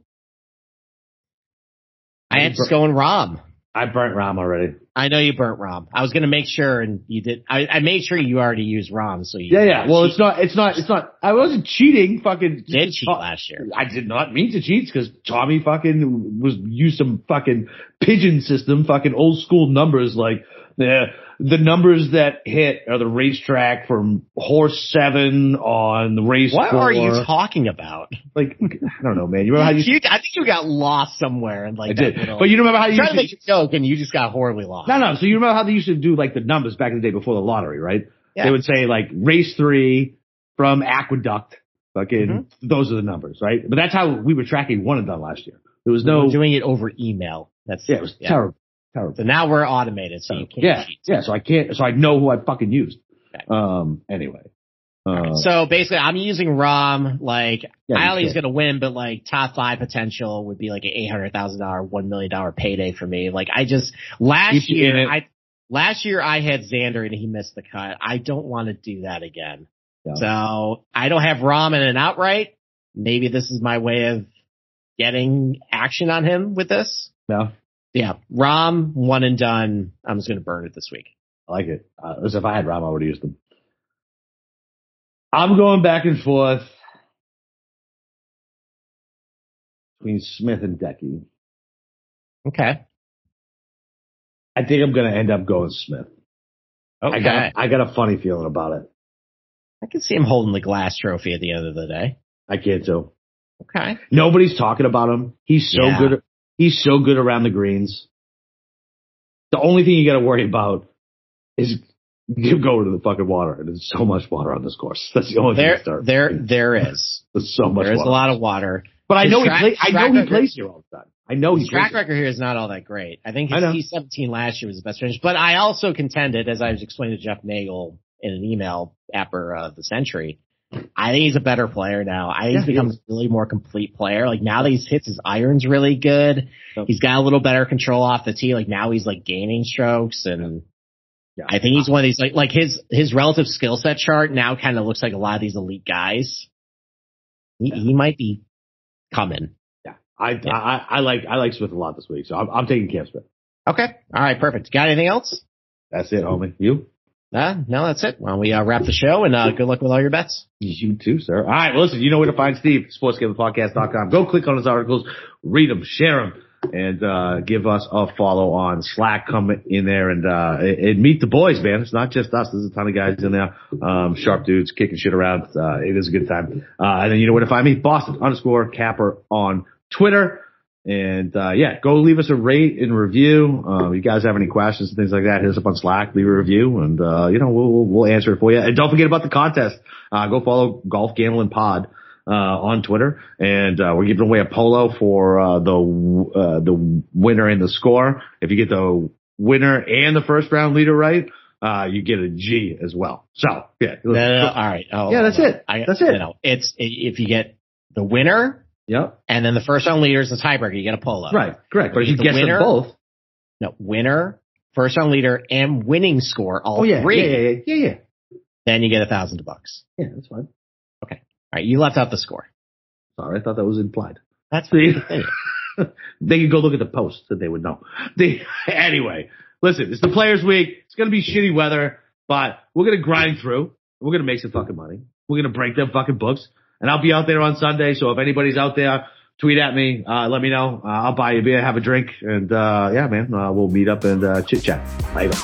Speaker 2: I am just going Rahm.
Speaker 1: I burnt Rahm already.
Speaker 2: I know you burnt Rahm. I was going to make sure, and you did. I, I made sure you already used Rahm. So you
Speaker 1: Yeah, yeah. Well, it's not. It's not. It's not. I wasn't cheating. Fucking
Speaker 2: did cheat last year.
Speaker 1: I did not mean to cheat because Tommy fucking was used some fucking pigeon system, fucking old school numbers like the the numbers that hit are the racetrack from horse seven on the race.
Speaker 2: What
Speaker 1: four.
Speaker 2: are you talking about?
Speaker 1: like? I don't know, man. You remember how you? (laughs)
Speaker 2: You- I think you got lost somewhere and like
Speaker 1: I
Speaker 2: that
Speaker 1: did,
Speaker 2: little-
Speaker 1: but you remember how you?
Speaker 2: trying to make a joke and you just got horribly lost.
Speaker 1: no, no. So you remember how they used to do like the numbers back in the day before the lottery, right?
Speaker 2: Yeah.
Speaker 1: They would say like race three from Aqueduct. Fucking,
Speaker 2: Mm-hmm.
Speaker 1: those are the numbers, right? But that's how we were tracking one and done last year. There was
Speaker 2: We're
Speaker 1: no,
Speaker 2: doing it over email. That's
Speaker 1: yeah, it was terrible, terrible.
Speaker 2: So now we're automated, so you can't
Speaker 1: Yeah,
Speaker 2: cheat.
Speaker 1: yeah. So I can't, so I know who I fucking used.
Speaker 2: Okay.
Speaker 1: Um. Anyway. Uh,
Speaker 2: So basically, I'm using Rahm. Like,
Speaker 1: Yeah,
Speaker 2: I is going to win, but like top five potential would be like an eight hundred thousand dollar, one million dollar payday for me. Like, I just last
Speaker 1: You
Speaker 2: year. I last year I had Xander and he missed the cut. I don't want to do that again.
Speaker 1: Yeah.
Speaker 2: So I don't have Rahm in an outright. Maybe this is my way of getting action on him with this.
Speaker 1: no,
Speaker 2: Yeah, Rahm one and done. I'm just going to burn it this week.
Speaker 1: I like it. Uh, as if I had Rahm, I would have used them. I'm going back and forth between Smith and Decky.
Speaker 2: Okay.
Speaker 1: I think I'm going to end up going Smith.
Speaker 2: Okay.
Speaker 1: I got, I got a funny feeling about it.
Speaker 2: I can see him holding the glass trophy at the end of the day.
Speaker 1: I can't too.
Speaker 2: Okay.
Speaker 1: Nobody's talking about him. He's so
Speaker 2: Yeah.
Speaker 1: good. He's so good around the greens. The only thing you got to worry about is you go to the fucking water. There's so much water on this course. That's the only thing.
Speaker 2: There,
Speaker 1: to start.
Speaker 2: there, there is. (laughs)
Speaker 1: There's so much
Speaker 2: There is
Speaker 1: water.
Speaker 2: a lot of water.
Speaker 1: but I know
Speaker 2: track-
Speaker 1: he play, I know he plays here all the time. I know he
Speaker 2: His track
Speaker 1: plays
Speaker 2: record here is not all that great. I think his T17 last year was the best finish. But I also contended, as I was explaining to Jeff Nagel in an email after uh, the Sentry, I think he's a better player now. I think
Speaker 1: Yeah,
Speaker 2: he's become a really more complete player. Like now that he's hits his irons really good.
Speaker 1: Yep.
Speaker 2: He's got a little better control off the tee. Like now he's like gaining strokes and
Speaker 1: Yeah.
Speaker 2: I think he's one of these like like his his relative skill set chart now kind of looks like a lot of these elite guys. He,
Speaker 1: Yeah.
Speaker 2: he might be coming.
Speaker 1: Yeah. I,
Speaker 2: Yeah.
Speaker 1: I, I like, I like Smith a lot this week. So I'm, I'm taking Cam Smith.
Speaker 2: Okay. All right. Perfect. Got anything else?
Speaker 1: That's it, homie. You?
Speaker 2: Uh, that's it. Well, we uh, wrap the show and uh, good luck with all your bets.
Speaker 1: You too, sir. All right. Well, listen, you know where to find Steve. SportsGamblingPodcast.com. Go click on his articles, read them, share them, and uh, give us a follow on Slack. Come in there and, uh, and meet the boys, man. It's not just us. There's a ton of guys in there. Um, sharp dudes kicking shit around. Uh, it is a good time. Uh, and then you know where to find me. Boston underscore Capper on Twitter. And uh, yeah, go leave us a rate and review. Uh, you guys have any questions and things like that, hit us up on Slack, leave a review, and uh, you know we'll we'll we'll answer it for you. And don't forget about the contest. Uh, go follow Golf Gambling Pod uh, on Twitter, and uh, we're giving away a polo for uh, the uh, the winner and the score. If you get the winner and the first round leader right, uh, you get a G as well. So yeah,
Speaker 2: No, no, no. All right. Oh,
Speaker 1: Yeah, that's it.
Speaker 2: I,
Speaker 1: That's it.
Speaker 2: It's if you get the winner
Speaker 1: yep,
Speaker 2: and then the first round leader is the tiebreaker, you get a polo.
Speaker 1: right, correct. But if you guess them both,
Speaker 2: No, winner, first round leader, and winning score, all
Speaker 1: Oh yeah,
Speaker 2: three.
Speaker 1: yeah, yeah, yeah, yeah,
Speaker 2: Then you get a thousand bucks.
Speaker 1: yeah. That's fine. Okay.
Speaker 2: All right, you left out the score.
Speaker 1: Sorry, I thought that was implied.
Speaker 2: That's fine. (laughs)
Speaker 1: they could go look at the post that they would know. The, (laughs) anyway, listen, it's the Players Week. It's going to be shitty weather, but we're going to grind through. We're going to make some fucking money. We're going to break them fucking books, and I'll be out there on Sunday. So if anybody's out there, tweet at me. Uh, let me know. Uh, I'll buy you a beer, have a drink, and uh, yeah, man, uh, we'll meet up and uh, chit chat. Later.